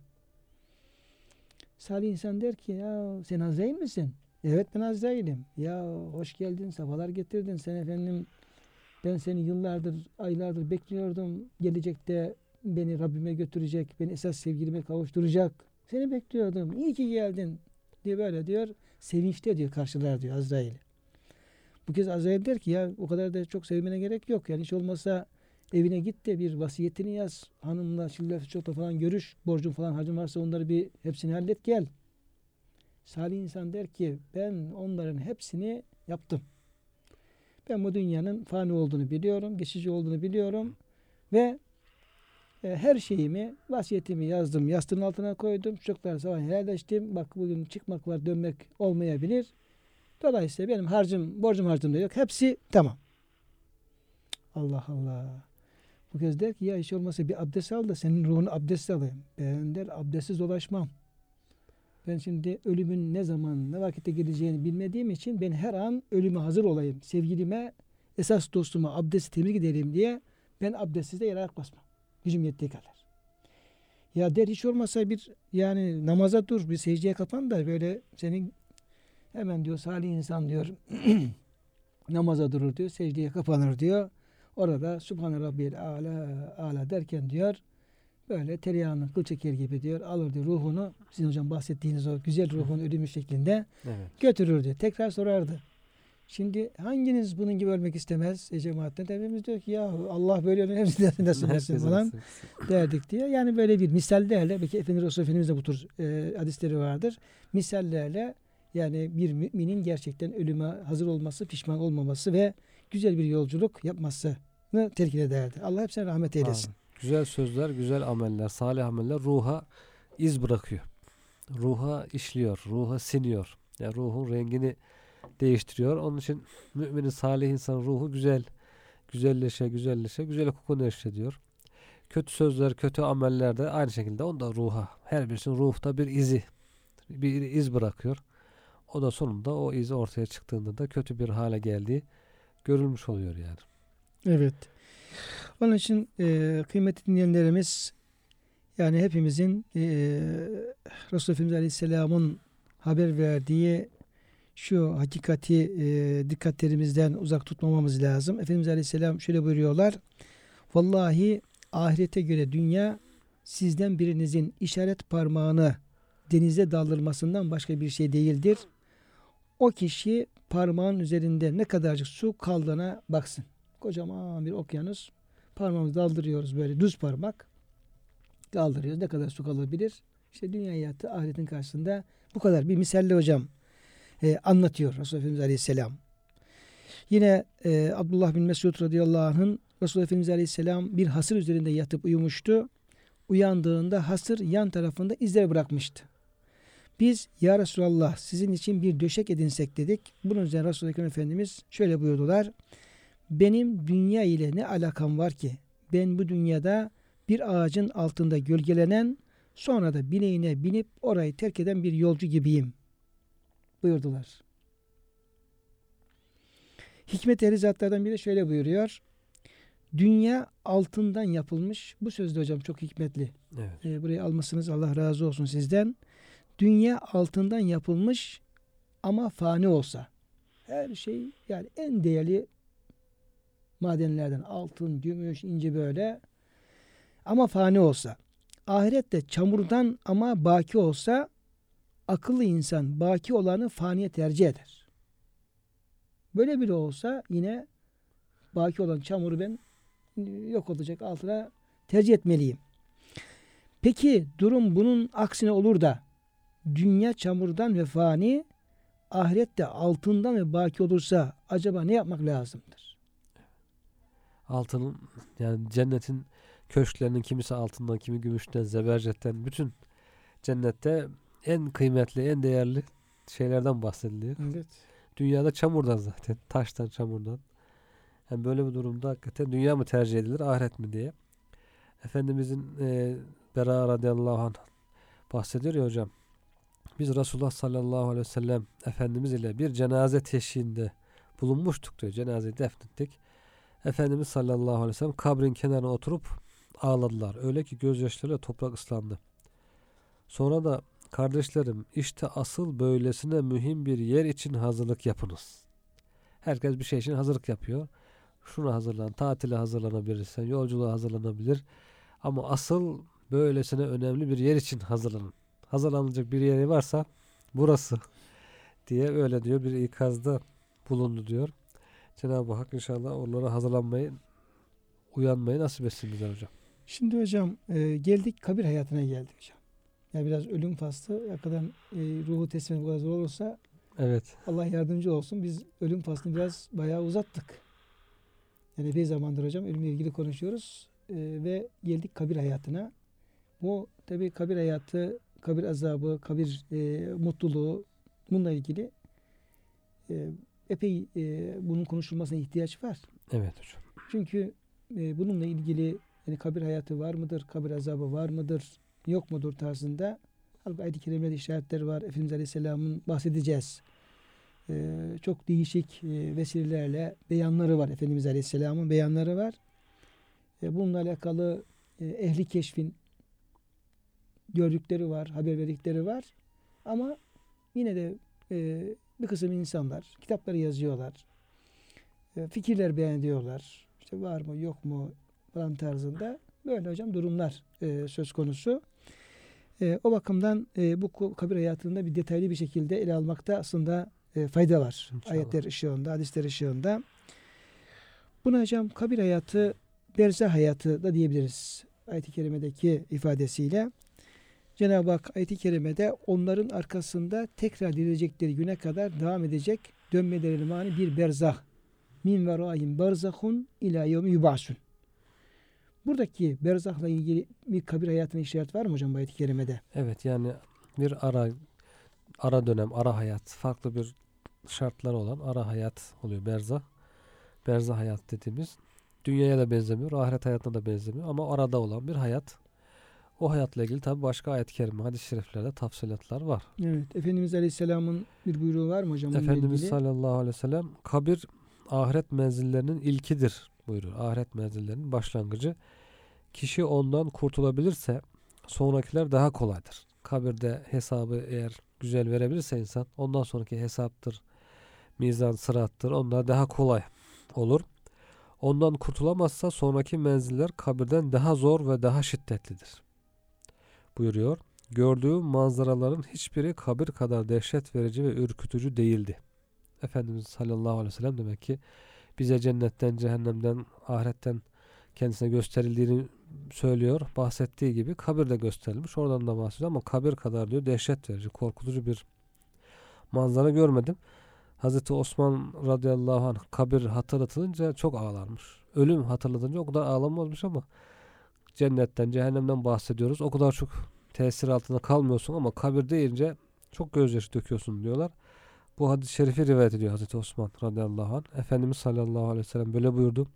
Speaker 1: Salih insan der ki ya sen Azrail misin? Evet ben Azrail'im. Ya hoş geldin, safalar getirdin. Sen efendim ben seni yıllardır, aylardır bekliyordum. Gelecekte beni Rabbime götürecek, beni esas sevgilime kavuşturacak. Seni bekliyordum. İyi ki geldin diye böyle diyor. Sevinçte diyor karşılar diyor Azrail. Bu kez Azrail der ki ya o kadar da çok sevmene gerek yok. Yani hiç olmazsa evine git de bir vasiyetini yaz. Hanımla, çille, çokla falan görüş. Borcun falan harcın varsa onları bir hepsini hallet gel. Salih insan der ki ben onların hepsini yaptım. Ben bu dünyanın fani olduğunu biliyorum, geçici olduğunu biliyorum ve E, her şeyimi, vasiyetimi yazdım. Yastığın altına koydum. Çocuklar sabah helalleştim. Bak bugün çıkmak var, dönmek olmayabilir. Dolayısıyla benim harcım, borcum harcım da yok. Hepsi tamam. Allah Allah. Bu kez der ki ya hiç olmazsa bir abdest al da senin ruhunu abdest alayım. Ben der abdestsiz dolaşmam. Ben şimdi ölümün ne zaman, ne vakitte geleceğini bilmediğim için ben her an ölüme hazır olayım. Sevgilime, esas dostuma abdesti temiz giderim diye ben abdestsiz de yere ayak basmam. Gücüm yettiği kadar. Ya der hiç olmazsa bir yani namaza dur, bir secdeye kapan da böyle senin hemen diyor salih insan diyor namaza durur diyor, secdeye kapanır diyor. Orada Subhane Rabbiyel Ala, Ala derken diyor böyle tereyağını kıl çeker gibi diyor alır diyor ruhunu sizin hocam bahsettiğiniz o güzel ruhun ölümü şeklinde
Speaker 2: Evet.
Speaker 1: götürür diyor. Tekrar sorardı. Şimdi hanginiz bunun gibi ölmek istemez e cemaatten? Hepimiz diyor ki ya Allah böyle ölüm hepsi nasıl etsin
Speaker 2: Herkes
Speaker 1: falan derdik diye. Yani böyle bir misallerle belki Efendimiz Resulü Efendimiz de bu tür e, hadisleri vardır. Misallerle yani bir müminin gerçekten ölüme hazır olması, pişman olmaması ve güzel bir yolculuk yapmasını telkin ederdi. Allah hepsine rahmet eylesin.
Speaker 2: Amin. Güzel sözler, güzel ameller, salih ameller ruha iz bırakıyor. Ruha işliyor, ruha siniyor. Yani ruhun rengini değiştiriyor. Onun için müminin salih insan ruhu güzel, güzelleşe, güzelleşe, güzel koku neşrediyor. Kötü sözler, kötü ameller de aynı şekilde onda ruha, her birisinin ruhta bir izi, bir iz bırakıyor. O da sonunda o iz ortaya çıktığında da kötü bir hale geldiği görülmüş oluyor yani.
Speaker 1: Evet. Onun için e, kıymetli dinleyenlerimiz yani hepimizin e, Resulullah Efendimiz Aleyhisselam'ın haber verdiği şu hakikati e, dikkatlerimizden uzak tutmamamız lazım. Efendimiz Aleyhisselam şöyle buyuruyorlar. Vallahi ahirete göre dünya sizden birinizin işaret parmağını denize daldırmasından başka bir şey değildir. O kişi parmağın üzerinde ne kadarcık su kaldığına baksın. Kocaman bir okyanus. Parmağımızı daldırıyoruz böyle düz parmak. Kaldırıyoruz. Ne kadar su kalabilir? İşte dünya hayatı ahiretin karşısında bu kadar. Bir misalle hocam e, anlatıyor Resulullah Efendimiz Aleyhisselam. Yine e, Abdullah bin Mesud radıyallahu anh'ın Resulullah Efendimiz Aleyhisselam bir hasır üzerinde yatıp uyumuştu. Uyandığında hasır yan tarafında izler bırakmıştı. Biz ya Resulallah sizin için bir döşek edinsek dedik. Bunun üzerine Resulullah Efendimiz şöyle buyurdular. Benim dünya ile ne alakam var ki? Ben bu dünyada bir ağacın altında gölgelenen sonra da bineğine binip orayı terk eden bir yolcu gibiyim. Buyurdular. Hikmet ehli zatlardan biri şöyle buyuruyor. Dünya altından yapılmış. Bu sözde hocam çok hikmetli.
Speaker 2: Evet.
Speaker 1: E, burayı almışsınız. Allah razı olsun sizden. Dünya altından yapılmış ama fani olsa. Her şey yani en değerli madenlerden altın, gümüş, ince böyle ama fani olsa. Ahirette çamurdan ama baki olsa akıllı insan baki olanı faniye tercih eder. Böyle biri olsa yine baki olan çamuru ben yok olacak altına tercih etmeliyim. Peki durum bunun aksine olur da dünya çamurdan ve fani ahirette altından ve baki olursa acaba ne yapmak lazımdır?
Speaker 2: Altının yani cennetin köşklerinin kimisi altından kimi gümüşten zebercetten bütün cennette en kıymetli en değerli şeylerden bahsediliyor.
Speaker 1: Evet.
Speaker 2: Dünyada çamurdan zaten taştan çamurdan. Yani böyle bir durumda hakikaten dünya mı tercih edilir ahiret mi diye. Efendimizin e, Bera radıyallahu anh bahsediyor ya hocam. Biz Resulullah sallallahu aleyhi ve sellem Efendimiz ile bir cenaze teşhiğinde bulunmuştuk diyor. Cenazeyi defnettik. Efendimiz sallallahu aleyhi ve sellem kabrin kenarına oturup ağladılar. Öyle ki gözyaşlarıyla toprak ıslandı. Sonra da kardeşlerim işte asıl böylesine mühim bir yer için hazırlık yapınız. Herkes bir şey için hazırlık yapıyor. Şuna hazırlan, tatile hazırlanabilirsen, yolculuğa hazırlanabilir. Ama asıl böylesine önemli bir yer için hazırlanın. Hazırlanacak bir yeri varsa burası diye öyle diyor bir ikazda bulundu diyor. Cenab-ı Hak inşallah onlara hazırlanmayı, uyanmayı nasip etsin bize hocam.
Speaker 1: Şimdi hocam e, geldik kabir hayatına geldik hocam. Yani biraz ölüm faslı hakikaten e, ruhu teslim etmek zor olursa
Speaker 2: Evet.
Speaker 1: Allah yardımcı olsun. Biz ölüm faslını biraz bayağı uzattık. Yani epey zamandır hocam ölümle ilgili konuşuyoruz. e, ve geldik kabir hayatına. Bu tabi kabir hayatı, kabir azabı, kabir e, mutluluğu bununla ilgili e, epey e, bunun konuşulmasına ihtiyaç var.
Speaker 2: Evet hocam.
Speaker 1: Çünkü e, bununla ilgili yani kabir hayatı var mıdır, kabir azabı var mıdır, yok mudur tarzında halbuki ayet-i kerimede işaretler var. Efendimiz Aleyhisselam'ın bahsedeceğiz. E, çok değişik e, vesilelerle beyanları var. Efendimiz Aleyhisselam'ın beyanları var. E, bununla alakalı e, ehli keşfin gördükleri var, haber verdikleri var. Ama yine de e, bir kısım insanlar kitapları yazıyorlar. E, fikirler beyan ediyorlar. İşte var mı yok mu falan tarzında. Böyle hocam durumlar e, söz konusu. E, o bakımdan bu kabir hayatında bir detaylı bir şekilde ele almakta aslında fayda var.
Speaker 2: İnşallah.
Speaker 1: Ayetler ışığında, hadisler ışığında. Buna hocam kabir hayatı, berzah hayatı da diyebiliriz. Ayet-i kerimedeki ifadesiyle. Cenab-ı Hak ayet-i kerimede onların arkasında tekrar dirilecekleri güne kadar devam edecek dönmeleri mani bir berzah. Min verayim berzahun ila yevmi yubasun. Buradaki berzahla ilgili bir kabir hayatına işaret var mı hocam ayet-i kerimede?
Speaker 2: Evet yani bir ara ara dönem, ara hayat, farklı bir şartları olan ara hayat oluyor berzah. Berzah hayat dediğimiz dünyaya da benzemiyor, ahiret hayatına da benzemiyor ama arada olan bir hayat. O hayatla ilgili tabi başka ayet-i kerime, hadis-i şeriflerde tafsilatlar var.
Speaker 1: Evet. Efendimiz Aleyhisselam'ın bir buyruğu var mı hocam
Speaker 2: Efendimiz
Speaker 1: ilgili?
Speaker 2: sallallahu aleyhi ve sellem kabir ahiret menzillerinin ilkidir buyuruyor. Ahiret menzillerinin başlangıcı. Kişi ondan kurtulabilirse sonrakiler daha kolaydır. Kabirde hesabı eğer güzel verebilirse insan ondan sonraki hesaptır, mizan, sırattır onlar daha kolay olur. Ondan kurtulamazsa sonraki menziller kabirden daha zor ve daha şiddetlidir. Buyuruyor. Gördüğüm manzaraların hiçbiri kabir kadar dehşet verici ve ürkütücü değildi. Efendimiz sallallahu aleyhi ve sellem demek ki bize cennetten, cehennemden, ahiretten kendisine gösterildiğini söylüyor. Bahsettiği gibi kabir de gösterilmiş. Oradan da bahsediyor ama kabir kadar diyor dehşet verici, korkutucu bir manzara görmedim. Hazreti Osman radıyallahu anh kabir hatırlatılınca çok ağlarmış. Ölüm hatırlatınca o kadar ağlamazmış ama cennetten, cehennemden bahsediyoruz. O kadar çok tesir altında kalmıyorsun ama kabir deyince çok gözyaşı döküyorsun diyorlar. Bu hadis-i şerifi rivayet ediyor Hazreti Osman radıyallahu anh. Efendimiz sallallahu aleyhi ve sellem böyle buyurdu.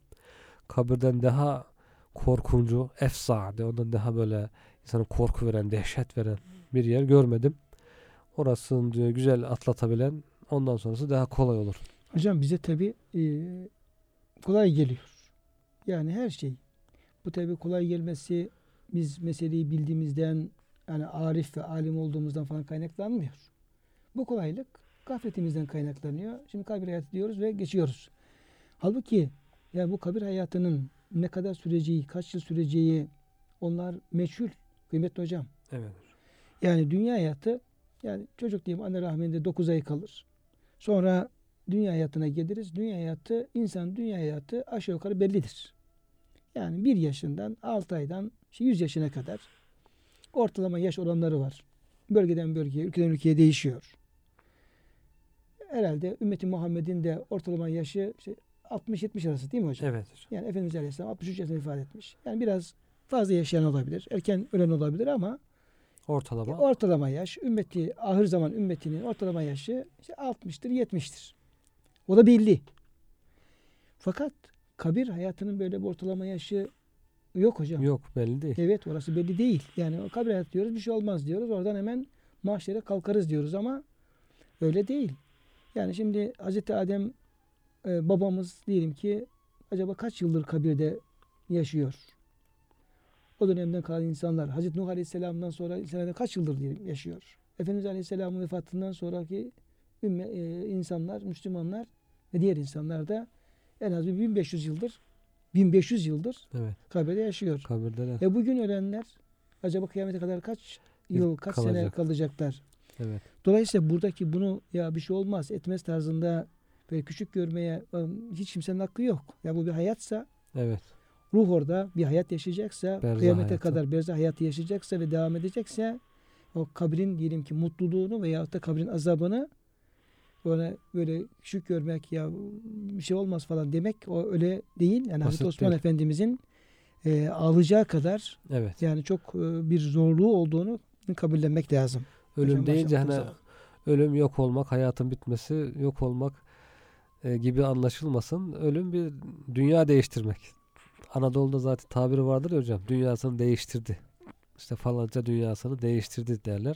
Speaker 2: Kabirden daha korkuncu, efsade, ondan daha böyle insana korku veren, dehşet veren bir yer görmedim. Orasını diyor güzel atlatabilen ondan sonrası daha kolay olur.
Speaker 1: Hocam bize tabi e, kolay geliyor. Yani her şey. Bu tabi kolay gelmesi biz meseleyi bildiğimizden yani arif ve alim olduğumuzdan falan kaynaklanmıyor. Bu kolaylık gafletimizden kaynaklanıyor. Şimdi kabir hayatı diyoruz ve geçiyoruz. Halbuki yani bu kabir hayatının ne kadar süreceği, kaç yıl süreceği onlar meçhul. Kıymetli hocam.
Speaker 2: Evet.
Speaker 1: Yani dünya hayatı yani çocuk diyeyim anne rahminde 9 ay kalır. Sonra dünya hayatına geliriz. Dünya hayatı, insan dünya hayatı aşağı yukarı bellidir. Yani 1 yaşından 6 aydan işte 100 yaşına kadar ortalama yaş oranları var. Bölgeden bölgeye, ülkeden ülkeye değişiyor. Herhalde ümmeti Muhammed'in de ortalama yaşı işte 60-70 arası değil mi hocam?
Speaker 2: Evet. hocam.
Speaker 1: Yani Efendimiz Aleyhisselam 63 yaşında ifade etmiş. Yani biraz fazla yaşayan olabilir. Erken ölen olabilir ama
Speaker 2: Ortalama.
Speaker 1: ortalama yaş ümmeti ahir zaman ümmetinin ortalama yaşı işte 60'tır 70'tir. O da belli. Fakat kabir hayatının böyle bir ortalama yaşı yok hocam.
Speaker 2: Yok belli değil.
Speaker 1: Evet orası belli değil. Yani o kabir hayatı diyoruz bir şey olmaz diyoruz. Oradan hemen mahşere kalkarız diyoruz ama öyle değil. Yani şimdi Hazreti Adem e, babamız diyelim ki acaba kaç yıldır kabirde yaşıyor? O dönemden kalan insanlar Hazreti Nuh Aleyhisselam'dan sonra insanlar kaç yıldır diyelim yaşıyor? Efendimiz Aleyhisselam'ın vefatından sonraki ümme, e, insanlar, Müslümanlar ve diğer insanlar da en az bir 1500 yıldır 1500 yıldır
Speaker 2: Evet.
Speaker 1: kabirde yaşıyor.
Speaker 2: Kabirdeler.
Speaker 1: E bugün ölenler acaba kıyamete kadar kaç yıl, kaç sene
Speaker 2: kalacak.
Speaker 1: kalacaklar?
Speaker 2: Evet.
Speaker 1: Dolayısıyla buradaki bunu ya bir şey olmaz etmez tarzında böyle küçük görmeye ıı, hiç kimsenin hakkı yok. Ya bu bir hayatsa
Speaker 2: Evet.
Speaker 1: ruh orada bir hayat yaşayacaksa
Speaker 2: Berzah
Speaker 1: kıyamete
Speaker 2: hayatı.
Speaker 1: kadar berzah hayatı yaşayacaksa ve devam edecekse o kabrin diyelim ki mutluluğunu veyahut da kabrin azabını böyle böyle küçük görmek ya bir şey olmaz falan demek o öyle değil. Yani Hazreti
Speaker 2: Basit
Speaker 1: Osman
Speaker 2: değil.
Speaker 1: Efendimizin e, alacağı kadar
Speaker 2: Evet.
Speaker 1: yani çok e, bir zorluğu olduğunu kabullenmek lazım.
Speaker 2: Ölüm
Speaker 1: Hocam
Speaker 2: deyince hani
Speaker 1: zaman.
Speaker 2: ölüm yok olmak, hayatın bitmesi, yok olmak e, gibi anlaşılmasın. Ölüm bir dünya değiştirmek. Anadolu'da zaten tabiri vardır ya hocam. Dünyasını değiştirdi. İşte falanca dünyasını değiştirdi derler.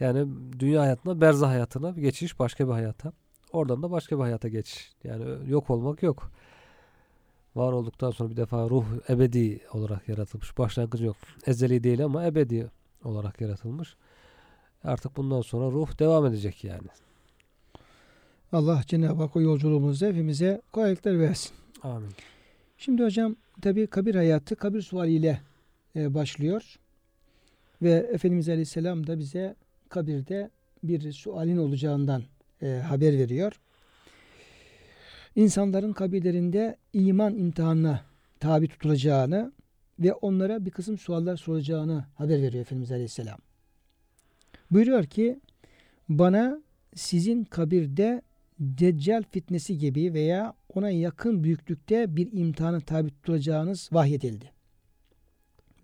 Speaker 2: Yani dünya hayatına, berzah hayatına bir geçiş, başka bir hayata. Oradan da başka bir hayata geçiş. Yani yok olmak yok. Var olduktan sonra bir defa ruh ebedi olarak yaratılmış. Başlangıcı yok. Ezeli değil ama ebedi olarak yaratılmış. Artık bundan sonra ruh devam edecek yani.
Speaker 1: Allah Cenab-ı Hak o yolculuğumuzda hepimize kolaylıklar versin.
Speaker 2: Amin.
Speaker 1: Şimdi hocam tabi kabir hayatı kabir sualiyle e, başlıyor. Ve Efendimiz Aleyhisselam da bize kabirde bir sualin olacağından e, haber veriyor. İnsanların kabirlerinde iman imtihanına tabi tutulacağını ve onlara bir kısım suallar soracağını haber veriyor Efendimiz Aleyhisselam. Buyuruyor ki bana sizin kabirde Deccal fitnesi gibi veya ona yakın büyüklükte bir imtihana tabi tutulacağınız vahyedildi.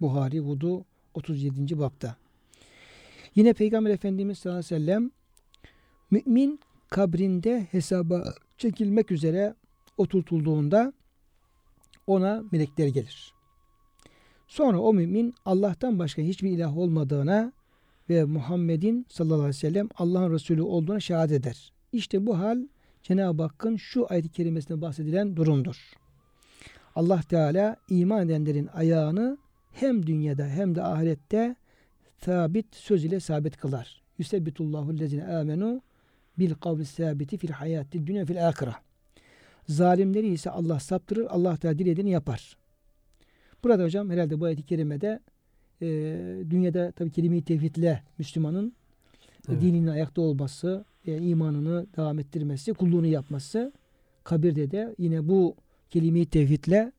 Speaker 1: Buhari Vudu 37. bapta. Yine Peygamber Efendimiz sallallahu aleyhi ve sellem mümin kabrinde hesaba çekilmek üzere oturtulduğunda ona melekler gelir. Sonra o mümin Allah'tan başka hiçbir ilah olmadığına ve Muhammed'in sallallahu aleyhi ve sellem Allah'ın Resulü olduğuna şehadet eder. İşte bu hal Cenab-ı Hakk'ın şu ayet-i kerimesinde bahsedilen durumdur. Allah Teala iman edenlerin ayağını hem dünyada hem de ahirette sabit söz ile sabit kılar. Yusebbitullahu lezine amenu bil kavli sabiti fil hayati dünya fil akira. Zalimleri ise Allah saptırır. Allah Teala dilediğini yapar. Burada hocam herhalde bu ayet-i kerimede e, dünyada tabi kelime-i tevhidle Müslümanın
Speaker 2: Evet.
Speaker 1: dininin ayakta olması, e, imanını devam ettirmesi, kulluğunu yapması, kabirde de yine bu kelime-i tevhidle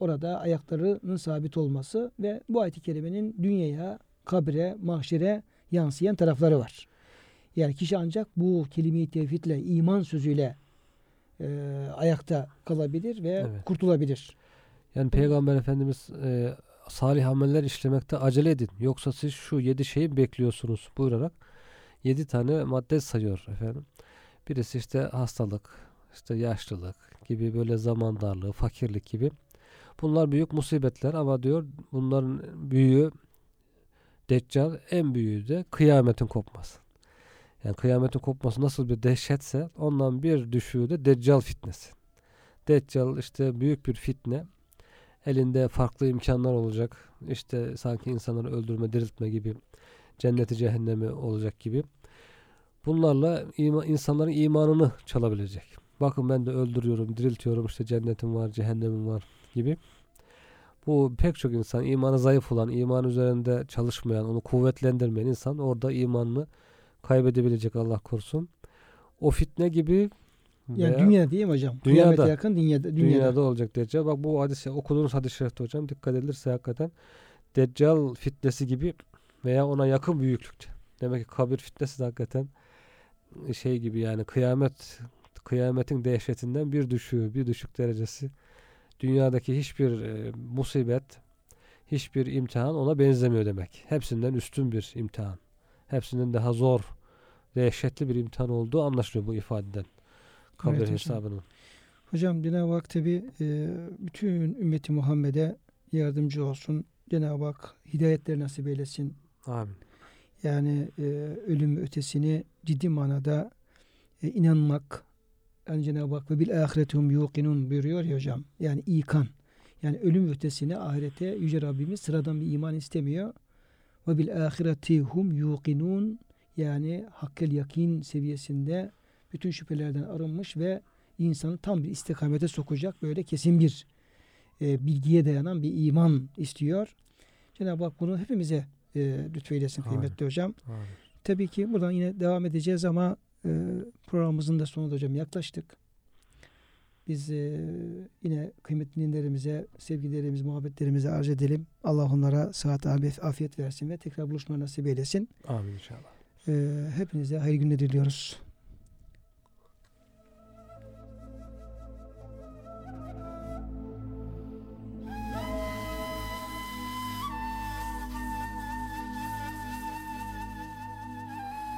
Speaker 1: orada ayaklarının sabit olması ve bu ayet-i kerimenin dünyaya, kabre, mahşere yansıyan tarafları var. Yani kişi ancak bu kelime-i tevhidle, iman sözüyle e, ayakta kalabilir ve
Speaker 2: Evet.
Speaker 1: kurtulabilir.
Speaker 2: Yani Peygamber Efendimiz e, salih ameller işlemekte acele edin. Yoksa siz şu yedi şeyi bekliyorsunuz buyurarak yedi tane madde sayıyor efendim. Birisi işte hastalık, işte yaşlılık gibi böyle zaman darlığı, fakirlik gibi. Bunlar büyük musibetler ama diyor bunların büyüğü Deccal en büyüğü de kıyametin kopması. Yani kıyametin kopması nasıl bir dehşetse ondan bir düşüğü de Deccal fitnesi. Deccal işte büyük bir fitne elinde farklı imkanlar olacak. İşte sanki insanları öldürme, diriltme gibi cenneti cehennemi olacak gibi. Bunlarla ima, insanların imanını çalabilecek. Bakın ben de öldürüyorum, diriltiyorum işte cennetim var, cehennemim var gibi. Bu pek çok insan imanı zayıf olan, iman üzerinde çalışmayan, onu kuvvetlendirmeyen insan orada imanını kaybedebilecek Allah korusun. O fitne gibi
Speaker 1: Yani dünya değil mi hocam?
Speaker 2: Dünyada.
Speaker 1: Kıyamete yakın dünyada. dünyada.
Speaker 2: dünyada olacak Deccal. Bak bu hadis okuduğunuz hadis-i şerifte hocam dikkat edilirse hakikaten Deccal fitnesi gibi veya ona yakın büyüklükte. Demek ki kabir fitnesi de hakikaten şey gibi yani kıyamet kıyametin dehşetinden bir düşüğü, bir düşük derecesi. Dünyadaki hiçbir e, musibet, hiçbir imtihan ona benzemiyor demek. Hepsinden üstün bir imtihan. Hepsinden daha zor, dehşetli bir imtihan olduğu anlaşılıyor bu ifadeden. Kabir
Speaker 1: hocam.
Speaker 2: hesabının.
Speaker 1: Hocam Cenab-ı Hak tabi e, bütün ümmeti Muhammed'e yardımcı olsun. Cenab-ı Hak hidayetler nasip eylesin.
Speaker 2: Amin.
Speaker 1: Yani e, ölüm ötesini ciddi manada e, inanmak. Yani Cenab-ı Hak ve bil ahiretihum yuqinun buyuruyor ya hocam. Yani ikan. Yani ölüm ötesini ahirete Yüce Rabbimiz sıradan bir iman istemiyor. Ve bil ahiretihum yuqinun yani hakkel yakin seviyesinde bütün şüphelerden arınmış ve insanı tam bir istikamete sokacak böyle kesin bir e, bilgiye dayanan bir iman istiyor. Cenab-ı Hak bunu hepimize e, lütfeylesin kıymetli hocam.
Speaker 2: Amin.
Speaker 1: Tabii ki buradan yine devam edeceğiz ama e, programımızın da sonuna da hocam yaklaştık. Biz e, yine kıymetli dinlerimize, sevgilerimiz, muhabbetlerimizi arz edelim. Allah onlara sıhhat, afiyet versin ve tekrar buluşma nasip eylesin.
Speaker 2: Amin inşallah.
Speaker 1: E, hepinize hayırlı günler diliyoruz.